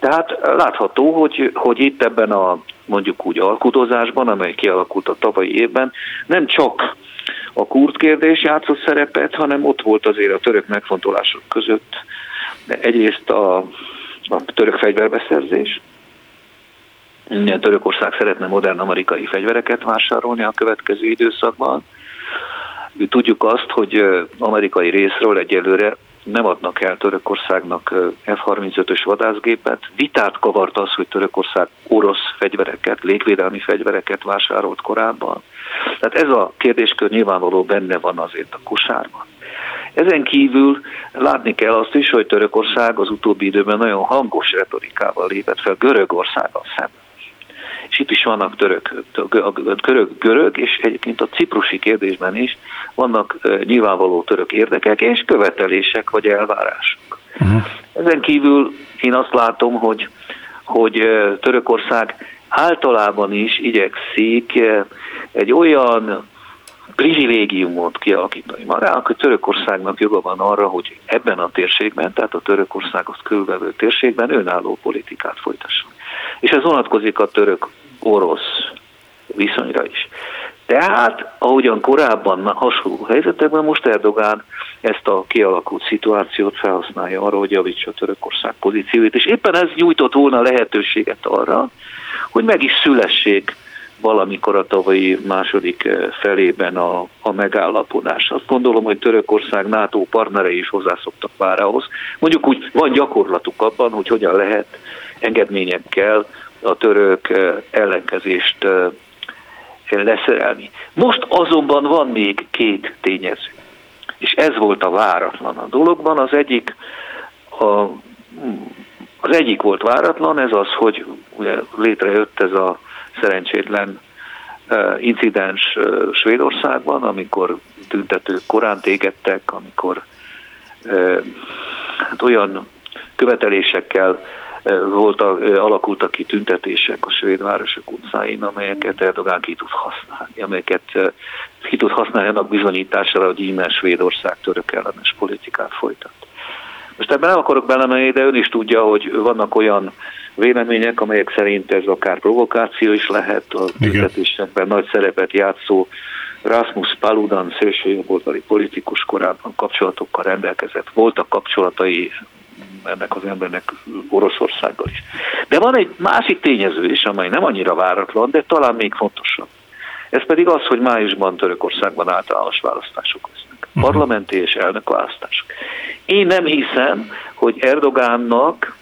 Tehát látható, hogy, hogy itt ebben a mondjuk úgy alkudozásban, amely kialakult a tavalyi évben, nem csak a kurd kérdés játszott szerepet, hanem ott volt azért a török megfontolások között egyrészt a, a török fegyverbeszerzés, Törökország szeretne modern amerikai fegyvereket vásárolni a következő időszakban. Tudjuk azt, hogy amerikai részről egyelőre nem adnak el Törökországnak F-35-ös vadászgépet. Vitát kavart az, hogy Törökország orosz fegyvereket, légvédelmi fegyvereket vásárolt korábban. Tehát ez a kérdéskör nyilvánvaló benne van azért a kosárban. Ezen kívül látni kell azt is, hogy Törökország az utóbbi időben nagyon hangos retorikával lépett fel Görögországgal szemben és itt is vannak török, görög, görög, és egyébként a ciprusi kérdésben is vannak nyilvánvaló török érdekek és követelések vagy elvárások. Uh-huh. Ezen kívül én azt látom, hogy, hogy Törökország általában is igyekszik egy olyan privilégiumot kialakítani magának, hogy Törökországnak joga van arra, hogy ebben a térségben, tehát a Törökországhoz körülvevő térségben önálló politikát folytasson. És ez vonatkozik a török-orosz viszonyra is. Tehát, ahogyan korábban hasonló helyzetekben, most Erdogán ezt a kialakult szituációt felhasználja arra, hogy javítsa a Törökország pozícióit, és éppen ez nyújtott volna lehetőséget arra, hogy meg is szülessék valamikor a tavalyi második eh, felében a, a megállapodás. Azt gondolom, hogy Törökország NATO partnerei is hozzászoktak már ahhoz. Mondjuk úgy van gyakorlatuk abban, hogy hogyan lehet engedményekkel a török eh, ellenkezést eh, leszerelni. Most azonban van még két tényező, és ez volt a váratlan a dologban. Az egyik, a, az egyik volt váratlan, ez az, hogy létrejött ez a szerencsétlen incidens Svédországban, amikor tüntetők korán tégettek, amikor hát olyan követelésekkel voltak, alakultak ki tüntetések a svéd városok utcáin, amelyeket Erdogán ki tud használni, amelyeket ki tud használni annak bizonyítására, hogy íme Svédország török ellenes politikát folytat. Most ebben nem akarok belemenni, de ön is tudja, hogy vannak olyan vélemények, amelyek szerint ez akár provokáció is lehet, a tüntetésekben nagy szerepet játszó Rasmus Paludan szélsőjobboldali politikus korábban kapcsolatokkal rendelkezett. Voltak kapcsolatai ennek az embernek Oroszországgal is. De van egy másik tényező is, amely nem annyira váratlan, de talán még fontosabb. Ez pedig az, hogy májusban Törökországban általános választások lesznek. Uh-huh. Parlamenti és elnökválasztások. Én nem hiszem, hogy Erdogánnak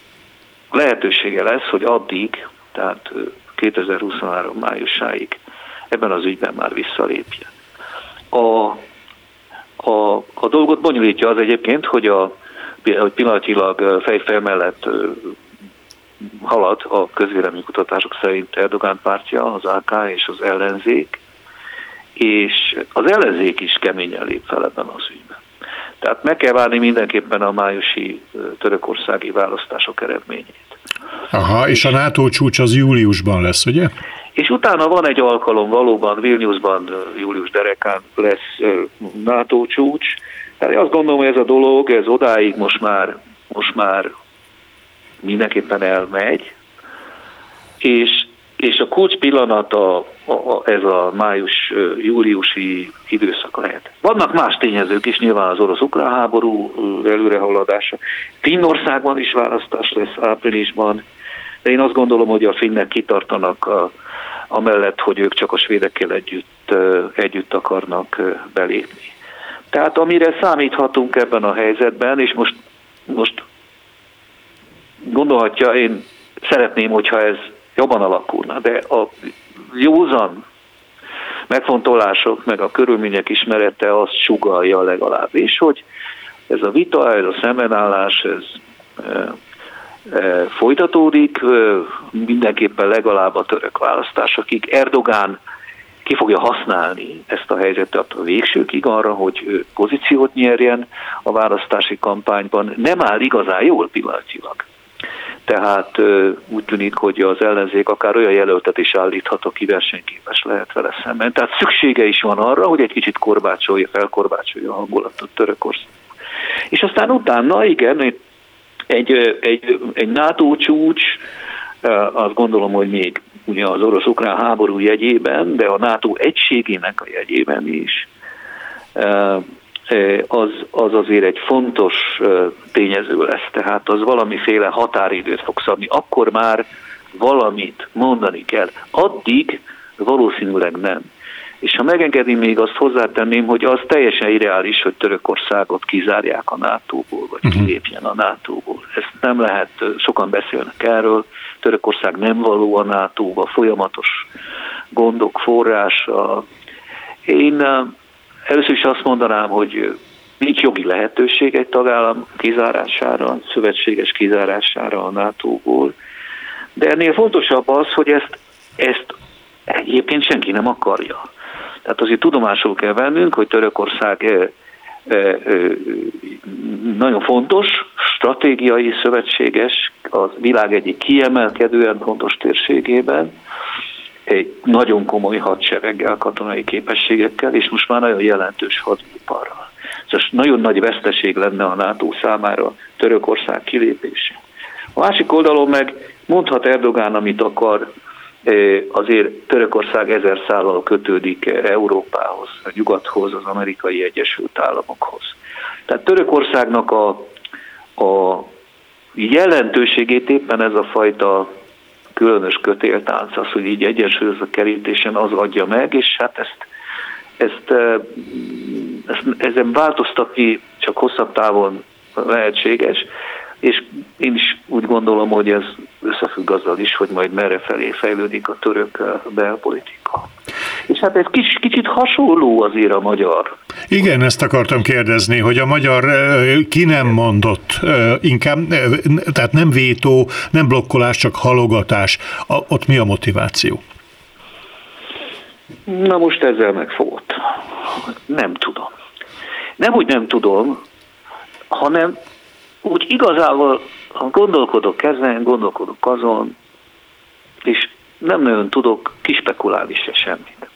lehetősége lesz, hogy addig, tehát 2023 májusáig ebben az ügyben már visszalépjen. A, a, a dolgot bonyolítja az egyébként, hogy, a, hogy pillanatilag fejfel mellett halad a közvéleménykutatások szerint Erdogán pártja, az AK és az ellenzék, és az ellenzék is keményen lép fel ebben az ügyben. Tehát meg kell várni mindenképpen a májusi törökországi választások eredményét. Aha, és a NATO csúcs az júliusban lesz, ugye? És utána van egy alkalom, valóban Vilniusban július derekán lesz NATO csúcs. Tehát azt gondolom, hogy ez a dolog, ez odáig most már, most már mindenképpen elmegy, és és a kulcs pillanata a, a, ez a május-júliusi időszak lehet. Vannak más tényezők is, nyilván az orosz-ukrán háború előrehaladása. Finnországban is választás lesz áprilisban, de én azt gondolom, hogy a finnek kitartanak a, amellett, hogy ők csak a svédekkel együtt, együtt akarnak belépni. Tehát amire számíthatunk ebben a helyzetben, és most, most gondolhatja, én szeretném, hogyha ez jobban alakulna, de a józan megfontolások, meg a körülmények ismerete azt sugalja legalábbis, hogy ez a vita, ez a szembenállás, ez e, e, folytatódik, e, mindenképpen legalább a török választásokig. Erdogán ki fogja használni ezt a helyzetet a végsőkig arra, hogy pozíciót nyerjen a választási kampányban. Nem áll igazán jól pillanatilag. Tehát úgy tűnik, hogy az ellenzék akár olyan jelöltet is állíthat, aki versenyképes lehet vele szemben. Tehát szüksége is van arra, hogy egy kicsit korbácsolja, felkorbácsolja a hangulatot Törökország. És aztán utána, igen, egy, egy, egy NATO csúcs, azt gondolom, hogy még ugye az orosz-ukrán háború jegyében, de a NATO egységének a jegyében is, az, az azért egy fontos tényező lesz, tehát az valamiféle határidőt fog szabni. Akkor már valamit mondani kell. Addig valószínűleg nem. És ha megengedi még azt hozzátenném, hogy az teljesen irreális, hogy Törökországot kizárják a NATO-ból, vagy uh-huh. kilépjen a NATO-ból. Ezt nem lehet, sokan beszélnek erről, Törökország nem való a NATO-ba, folyamatos gondok forrása. Én először is azt mondanám, hogy nincs jogi lehetőség egy tagállam kizárására, szövetséges kizárására a NATO-ból, de ennél fontosabb az, hogy ezt, ezt egyébként senki nem akarja. Tehát azért tudomásul kell vennünk, hogy Törökország nagyon fontos, stratégiai szövetséges, a világ egyik kiemelkedően fontos térségében, egy nagyon komoly hadsereggel, katonai képességekkel, és most már nagyon jelentős hadiparral. Szóval nagyon nagy veszteség lenne a NATO számára Törökország kilépése. A másik oldalon meg mondhat Erdogán, amit akar, azért Törökország ezer szállal kötődik Európához, a nyugathoz, az amerikai Egyesült Államokhoz. Tehát Törökországnak a, a jelentőségét éppen ez a fajta különös kötéltánc, az, hogy így egyensúlyoz a kerítésen, az adja meg, és hát ezt, ezt, ezt ezen változtatni csak hosszabb távon lehetséges, és én is úgy gondolom, hogy ez összefügg azzal is, hogy majd merre felé fejlődik a török eh, belpolitika. És hát ez kicsit, kicsit hasonló azért a magyar. Igen, ezt akartam kérdezni, hogy a magyar eh, ki nem mondott, eh, inkább, tehát nem vétó, nem blokkolás, csak halogatás. Ott mi a motiváció? Na most ezzel megfogott. Nem tudom. Nem úgy nem tudom, hanem úgy igazából, ha gondolkodok ezen, gondolkodok azon, és nem nagyon tudok kispekulálni se semmit.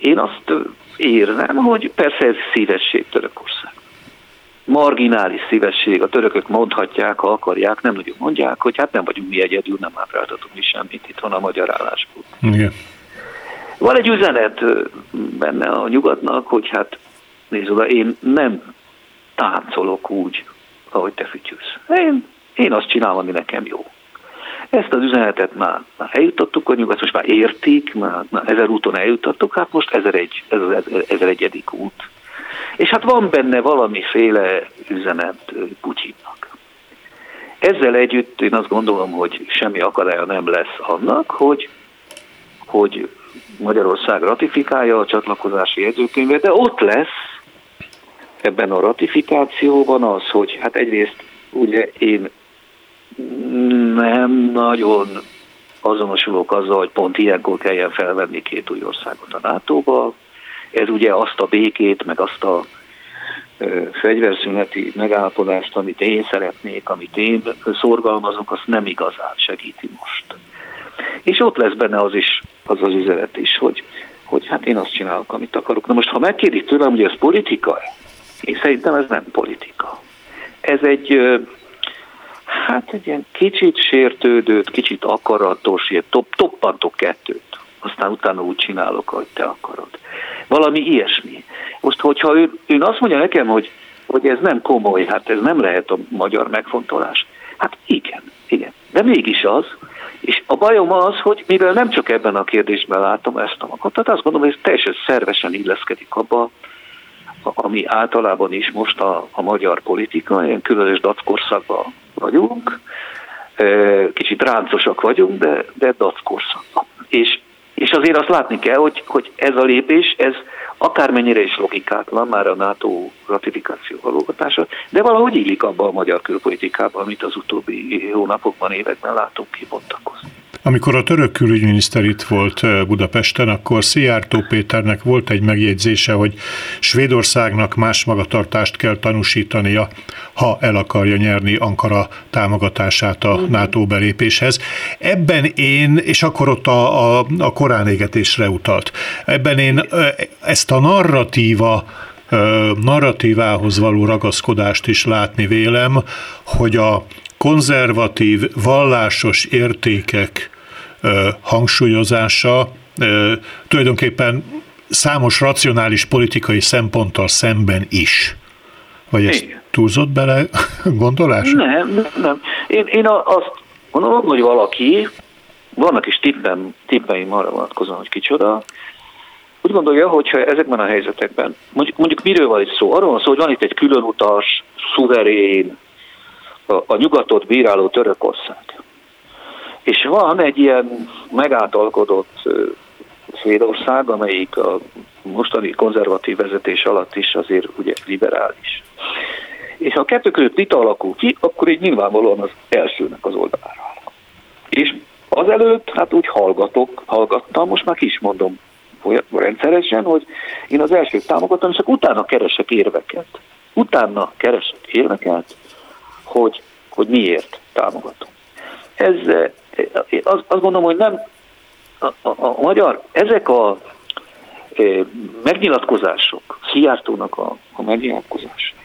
Én azt érzem, hogy persze ez szívesség Törökország. Marginális szívesség, a törökök mondhatják, ha akarják, nem nagyon mondják, hogy hát nem vagyunk mi egyedül, nem hátráltatunk mi semmit, itt van a magyar álláspont. Igen. Van egy üzenet benne a nyugatnak, hogy hát nézd oda, én nem táncolok úgy, ahogy te fütyülsz. Én, én azt csinálom, ami nekem jó. Ezt az üzenetet már, már eljutottuk a nyugat, most már értik, már, már ezer úton eljutottuk, hát most ezer, egy, ez az ezer egyedik út. És hát van benne valamiféle üzenet Putyinnak. Ezzel együtt én azt gondolom, hogy semmi akadálya nem lesz annak, hogy, hogy Magyarország ratifikálja a csatlakozási jegyzőkönyvet, de ott lesz ebben a ratifikációban az, hogy hát egyrészt ugye én nem nagyon azonosulok azzal, hogy pont ilyenkor kelljen felvenni két új országot a NATO-ba. Ez ugye azt a békét, meg azt a fegyverszüneti megállapodást, amit én szeretnék, amit én szorgalmazok, azt nem igazán segíti most. És ott lesz benne az is, az az üzenet is, hogy, hogy hát én azt csinálok, amit akarok. Na most, ha megkérdik tőlem, hogy ez politika én szerintem ez nem politika. Ez egy, hát egy ilyen kicsit sértődőt, kicsit akaratos, ilyen top, toppantok kettőt. Aztán utána úgy csinálok, ahogy te akarod. Valami ilyesmi. Most, hogyha ő, ő azt mondja nekem, hogy, hogy ez nem komoly, hát ez nem lehet a magyar megfontolás. Hát igen, igen. De mégis az, És a bajom az, hogy mivel nem csak ebben a kérdésben látom ezt a magot, tehát azt gondolom, hogy ez teljesen szervesen illeszkedik abba, ami általában is most a, a magyar politika, ilyen különös dackorszakban vagyunk, kicsit ráncosak vagyunk, de, de dackorszakban. És, és azért azt látni kell, hogy, hogy ez a lépés, ez akármennyire is logikátlan már a NATO ratifikáció valógatása, de valahogy illik abba a magyar külpolitikában, amit az utóbbi hónapokban, években látunk kibontakozni. Amikor a török külügyminiszter itt volt Budapesten, akkor Szijjártó Péternek volt egy megjegyzése, hogy Svédországnak más magatartást kell tanúsítania, ha el akarja nyerni Ankara támogatását a NATO belépéshez. Ebben én, és akkor ott a, a, a korán égetésre utalt, ebben én ezt a narratíva narratívához való ragaszkodást is látni vélem, hogy a konzervatív, vallásos értékek hangsúlyozása tulajdonképpen számos racionális politikai szemponttal szemben is. Vagy ez túlzott bele <laughs> gondolás? Nem, nem. Én, én azt gondolom, hogy valaki, vannak is tippem, tippeim arra vonatkozóan, hogy kicsoda, úgy gondolja, hogyha ezekben a helyzetekben, mondjuk, mondjuk miről van itt szó? Arról van szó, hogy van itt egy különutas, szuverén, a, a nyugatot bíráló Törökország. És van egy ilyen megátalkodott Svédország, amelyik a mostani konzervatív vezetés alatt is azért ugye liberális. És ha a kettő között vita alakul ki, akkor így nyilvánvalóan az elsőnek az oldalára És azelőtt, hát úgy hallgatok, hallgattam, most már is mondom rendszeresen, hogy én az elsőt támogatom, és akkor utána keresek érveket. Utána keresek érveket, hogy, hogy miért támogatom. Ez, az, azt gondolom, hogy nem a, a, a magyar, ezek a e, megnyilatkozások, Szijjártónak a, a megnyilatkozásai,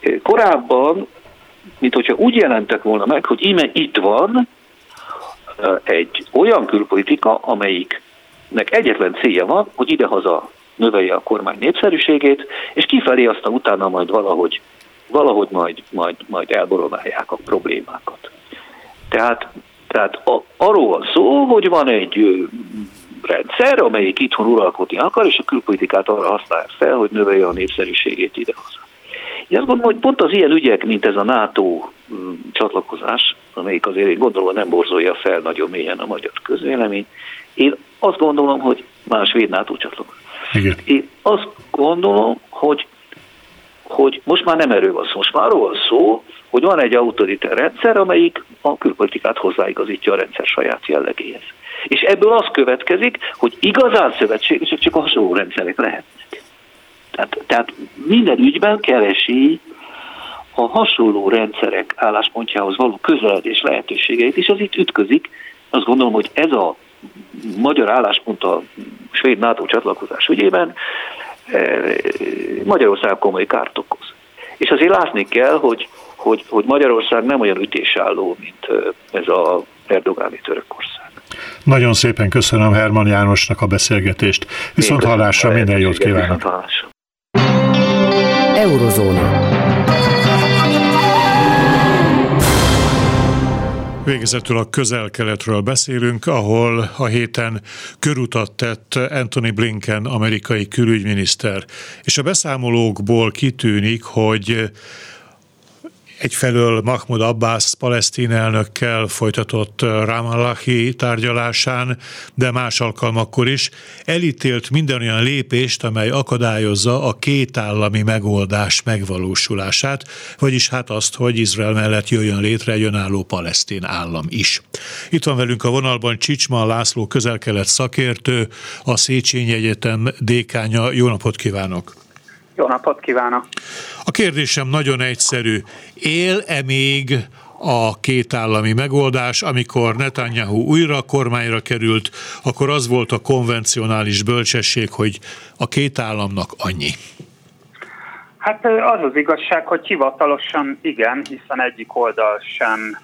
e, korábban, mint hogyha úgy jelentek volna meg, hogy íme itt van egy olyan külpolitika, amelyiknek egyetlen célja van, hogy idehaza növelje a kormány népszerűségét, és kifelé aztán utána majd valahogy, valahogy majd, majd, majd elboronálják a problémákat. Tehát tehát a, arról van szó, hogy van egy ö, rendszer, amelyik itthon uralkodni akar, és a külpolitikát arra használja fel, hogy növelje a népszerűségét idehaza. Én azt gondolom, hogy pont az ilyen ügyek, mint ez a NATO csatlakozás, amelyik azért én gondolom nem borzolja fel nagyon mélyen a magyar közvélemény, én azt gondolom, hogy más svéd NATO csatlakozás. Igen. Én azt gondolom, hogy, hogy most már nem erről van szó, most már arról van szó, hogy van egy autoritár rendszer, amelyik a külpolitikát hozzáigazítja a rendszer saját jellegéhez. És ebből az következik, hogy igazán szövetségesek csak a hasonló rendszerek lehetnek. Tehát, tehát minden ügyben keresi a hasonló rendszerek álláspontjához való közeledés lehetőségeit, és az itt ütközik. Azt gondolom, hogy ez a magyar álláspont a svéd NATO csatlakozás ügyében eh, Magyarország komoly kárt okoz. És azért látni kell, hogy hogy, hogy Magyarország nem olyan ütésálló, mint ez a Erdogáni Törökország. Nagyon szépen köszönöm Herman Jánosnak a beszélgetést. Viszont hallásra minden jót kívánok! Eurozóna. Végezetül a közel-keletről beszélünk, ahol a héten körutat tett Anthony Blinken, amerikai külügyminiszter. És a beszámolókból kitűnik, hogy egyfelől Mahmoud Abbas palesztin elnökkel folytatott Ramallahi tárgyalásán, de más alkalmakkor is elítélt minden olyan lépést, amely akadályozza a két állami megoldás megvalósulását, vagyis hát azt, hogy Izrael mellett jöjjön létre egy önálló palesztin állam is. Itt van velünk a vonalban Csicsman László közel-kelet szakértő, a Széchenyi Egyetem dékánya. Jó napot kívánok! Jó napot kívánok! A kérdésem nagyon egyszerű. Él-e még a két állami megoldás, amikor Netanyahu újra kormányra került, akkor az volt a konvencionális bölcsesség, hogy a két államnak annyi. Hát az az igazság, hogy hivatalosan igen, hiszen egyik oldal sem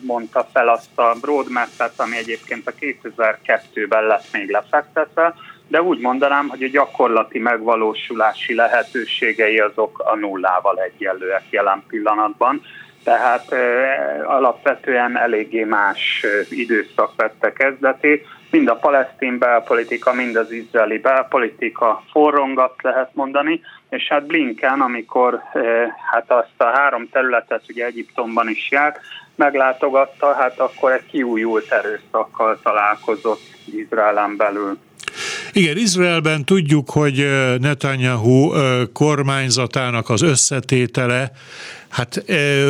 mondta fel azt a roadmap-et, ami egyébként a 2002-ben lett még lefektetve, de úgy mondanám, hogy a gyakorlati megvalósulási lehetőségei azok a nullával egyenlőek jelen pillanatban. tehát alapvetően eléggé más időszak vette kezdetét. Mind a palesztin belpolitika, mind az izraeli belpolitika forrongat lehet mondani, és hát Blinken, amikor hát azt a három területet ugye Egyiptomban is járt, meglátogatta, hát akkor egy kiújult erőszakkal találkozott Izraelen belül. Igen, Izraelben tudjuk, hogy Netanyahu kormányzatának az összetétele hát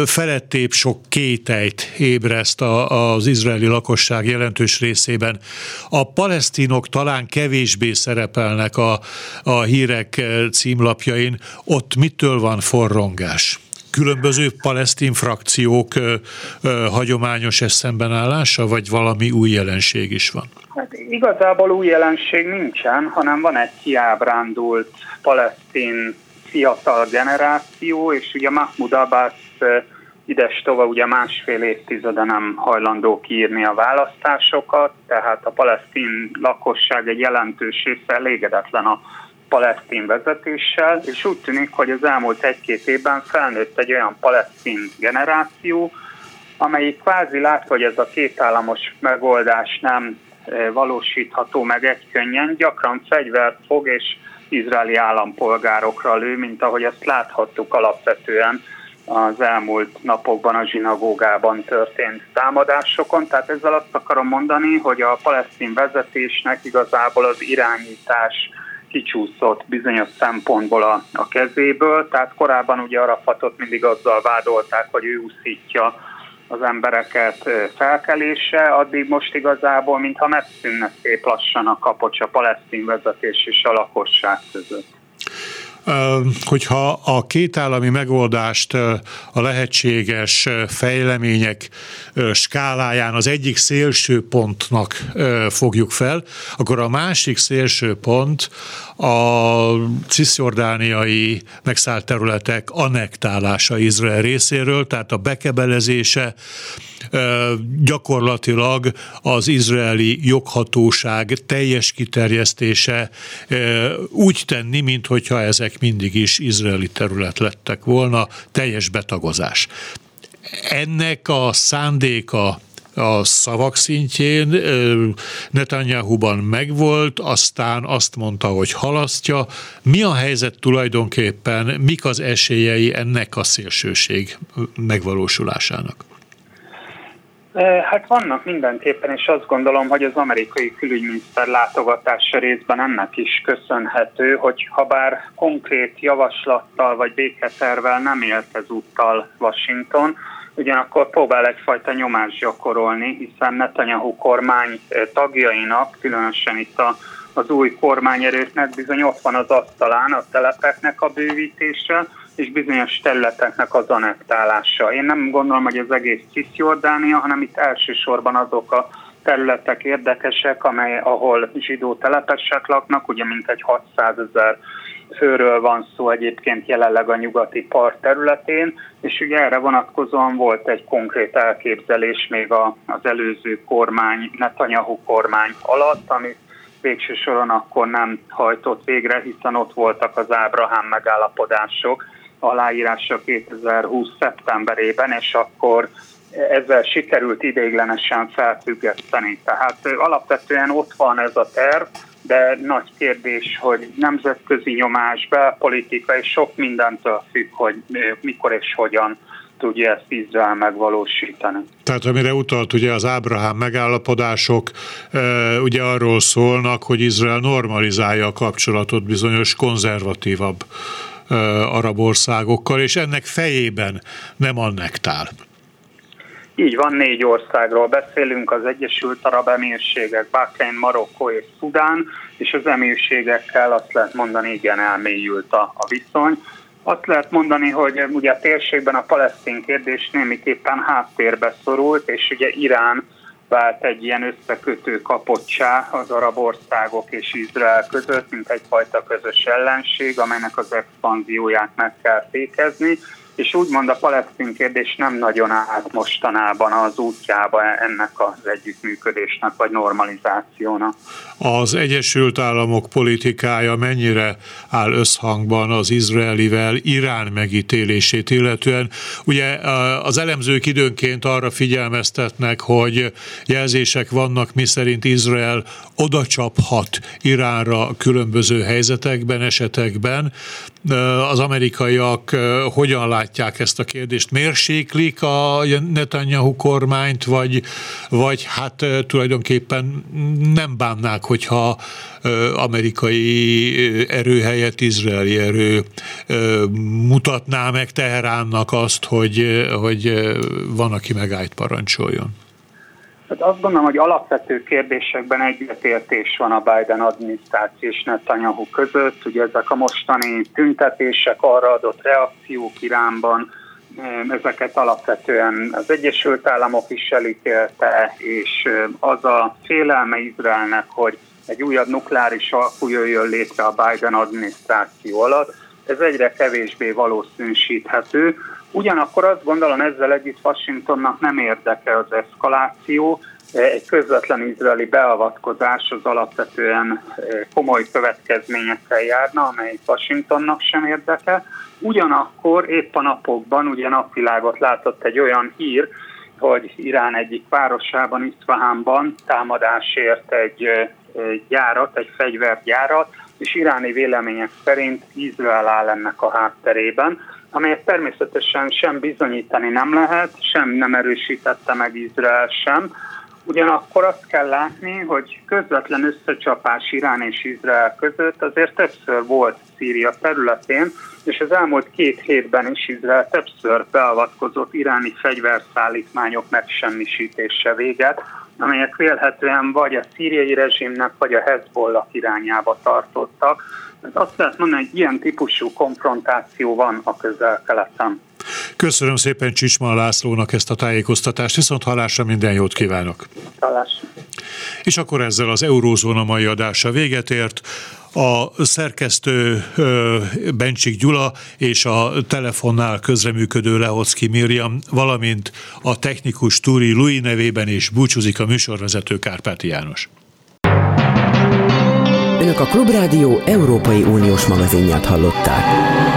felettébb sok kételyt ébreszt az izraeli lakosság jelentős részében. A palesztinok talán kevésbé szerepelnek a, a hírek címlapjain. Ott mitől van forrongás? Különböző palesztin frakciók hagyományos eszembenállása, vagy valami új jelenség is van? Hát igazából új jelenség nincsen, hanem van egy kiábrándult palesztin fiatal generáció, és ugye Mahmoud Abbas ides tova ugye másfél évtizede nem hajlandó kiírni a választásokat, tehát a palesztin lakosság egy jelentős része elégedetlen a palesztin vezetéssel, és úgy tűnik, hogy az elmúlt egy-két évben felnőtt egy olyan palesztin generáció, amelyik kvázi lát, hogy ez a kétállamos megoldás nem valósítható meg egy könnyen, gyakran fegyvert fog és izraeli állampolgárokra lő, mint ahogy ezt láthattuk alapvetően az elmúlt napokban a zsinagógában történt támadásokon. Tehát ezzel azt akarom mondani, hogy a palesztin vezetésnek igazából az irányítás kicsúszott bizonyos szempontból a, a kezéből, tehát korábban ugye Arafatot mindig azzal vádolták, hogy ő úszítja az embereket felkelése, addig most igazából, mintha megszűnne szép lassan a kapocs a palesztin vezetés és a lakosság között. Hogyha a kétállami megoldást a lehetséges fejlemények skáláján az egyik szélső pontnak fogjuk fel, akkor a másik szélső pont a cisziordániai megszállt területek annektálása Izrael részéről, tehát a bekebelezése gyakorlatilag az izraeli joghatóság teljes kiterjesztése úgy tenni, mintha ezek mindig is izraeli terület lettek volna, teljes betagozás. Ennek a szándéka a szavak szintjén Netanyahu-ban megvolt, aztán azt mondta, hogy halasztja. Mi a helyzet tulajdonképpen, mik az esélyei ennek a szélsőség megvalósulásának? Hát vannak mindenképpen, és azt gondolom, hogy az amerikai külügyminiszter látogatása részben ennek is köszönhető, hogy ha bár konkrét javaslattal vagy béketervel nem élt ezúttal Washington, ugyanakkor próbál egyfajta nyomást gyakorolni, hiszen Netanyahu kormány tagjainak, különösen itt a, az új kormányerőknek bizony ott van az asztalán a telepeknek a bővítése, és bizonyos területeknek az anektálása. Én nem gondolom, hogy az egész Cisjordánia, hanem itt elsősorban azok a területek érdekesek, amely, ahol zsidó telepesek laknak, ugye mintegy 600 ezer főről van szó egyébként jelenleg a nyugati part területén, és ugye erre vonatkozóan volt egy konkrét elképzelés még a, az előző kormány, Netanyahu kormány alatt, amit végső soron akkor nem hajtott végre, hiszen ott voltak az Ábrahám megállapodások, aláírása 2020. szeptemberében, és akkor ezzel sikerült ideiglenesen felfüggeszteni. Tehát alapvetően ott van ez a terv, de nagy kérdés, hogy nemzetközi nyomás, belpolitika és sok mindentől függ, hogy mikor és hogyan tudja ezt Izrael megvalósítani. Tehát amire utalt ugye az Ábrahám megállapodások, ugye arról szólnak, hogy Izrael normalizálja a kapcsolatot bizonyos konzervatívabb arab országokkal, és ennek fejében nem annektál. Így van, négy országról beszélünk, az Egyesült Arab Emírségek, Bahrein, Marokkó és Szudán, és az emírségekkel azt lehet mondani, igen, elmélyült a, a viszony. Azt lehet mondani, hogy ugye a térségben a palesztin kérdés némiképpen háttérbe szorult, és ugye Irán vált egy ilyen összekötő kapocsá az arab országok és Izrael között, mint egyfajta közös ellenség, amelynek az expanzióját meg kell fékezni. És úgymond a palesztin kérdés nem nagyon állt mostanában az útjába ennek az együttműködésnek vagy normalizációnak. Az Egyesült Államok politikája mennyire áll összhangban az izraelivel Irán megítélését illetően? Ugye az elemzők időnként arra figyelmeztetnek, hogy jelzések vannak, miszerint Izrael oda csaphat Iránra különböző helyzetekben, esetekben. Az amerikaiak hogyan látják ezt a kérdést? Mérséklik a Netanyahu kormányt, vagy, vagy hát tulajdonképpen nem bánnák, hogyha amerikai erő helyett izraeli erő mutatná meg Teheránnak azt, hogy, hogy van, aki megállt parancsoljon? Hát azt gondolom, hogy alapvető kérdésekben egyetértés van a Biden adminisztráció és Netanyahu között. Ugye ezek a mostani tüntetések, arra adott reakciók Iránban, ezeket alapvetően az Egyesült Államok is elítélte, és az a félelme Izraelnek, hogy egy újabb nukleáris alkú jöjjön létre a Biden adminisztráció alatt, ez egyre kevésbé valószínűsíthető. Ugyanakkor azt gondolom ezzel együtt Washingtonnak nem érdeke az eszkaláció, egy közvetlen izraeli beavatkozás az alapvetően eh, komoly következményekkel járna, amely Washingtonnak sem érdeke. Ugyanakkor épp a napokban ugye napvilágot látott egy olyan hír, hogy Irán egyik városában, Isfahanban támadásért egy eh, gyárat, egy fegyvergyárat, és iráni vélemények szerint Izrael áll ennek a hátterében, amelyet természetesen sem bizonyítani nem lehet, sem nem erősítette meg Izrael sem. Ugyanakkor azt kell látni, hogy közvetlen összecsapás Irán és Izrael között azért többször volt Szíria területén, és az elmúlt két hétben is Izrael többször beavatkozott iráni fegyverszállítmányok megsemmisítése véget, amelyek vélhetően vagy a szíriai rezsimnek, vagy a Hezbollah irányába tartottak. Tehát azt lehet mondani, hogy ilyen típusú konfrontáció van a közel-keleten. Köszönöm szépen Csicsman Lászlónak ezt a tájékoztatást, viszont hallásra minden jót kívánok! Hallásra! És akkor ezzel az Eurózóna mai adása véget ért. A szerkesztő Bencsik Gyula és a telefonnál közreműködő Lehocki Miriam, valamint a technikus Túri Lui nevében is búcsúzik a műsorvezető Kárpáti János. Önök a Klubrádió Európai Uniós magazinját hallották.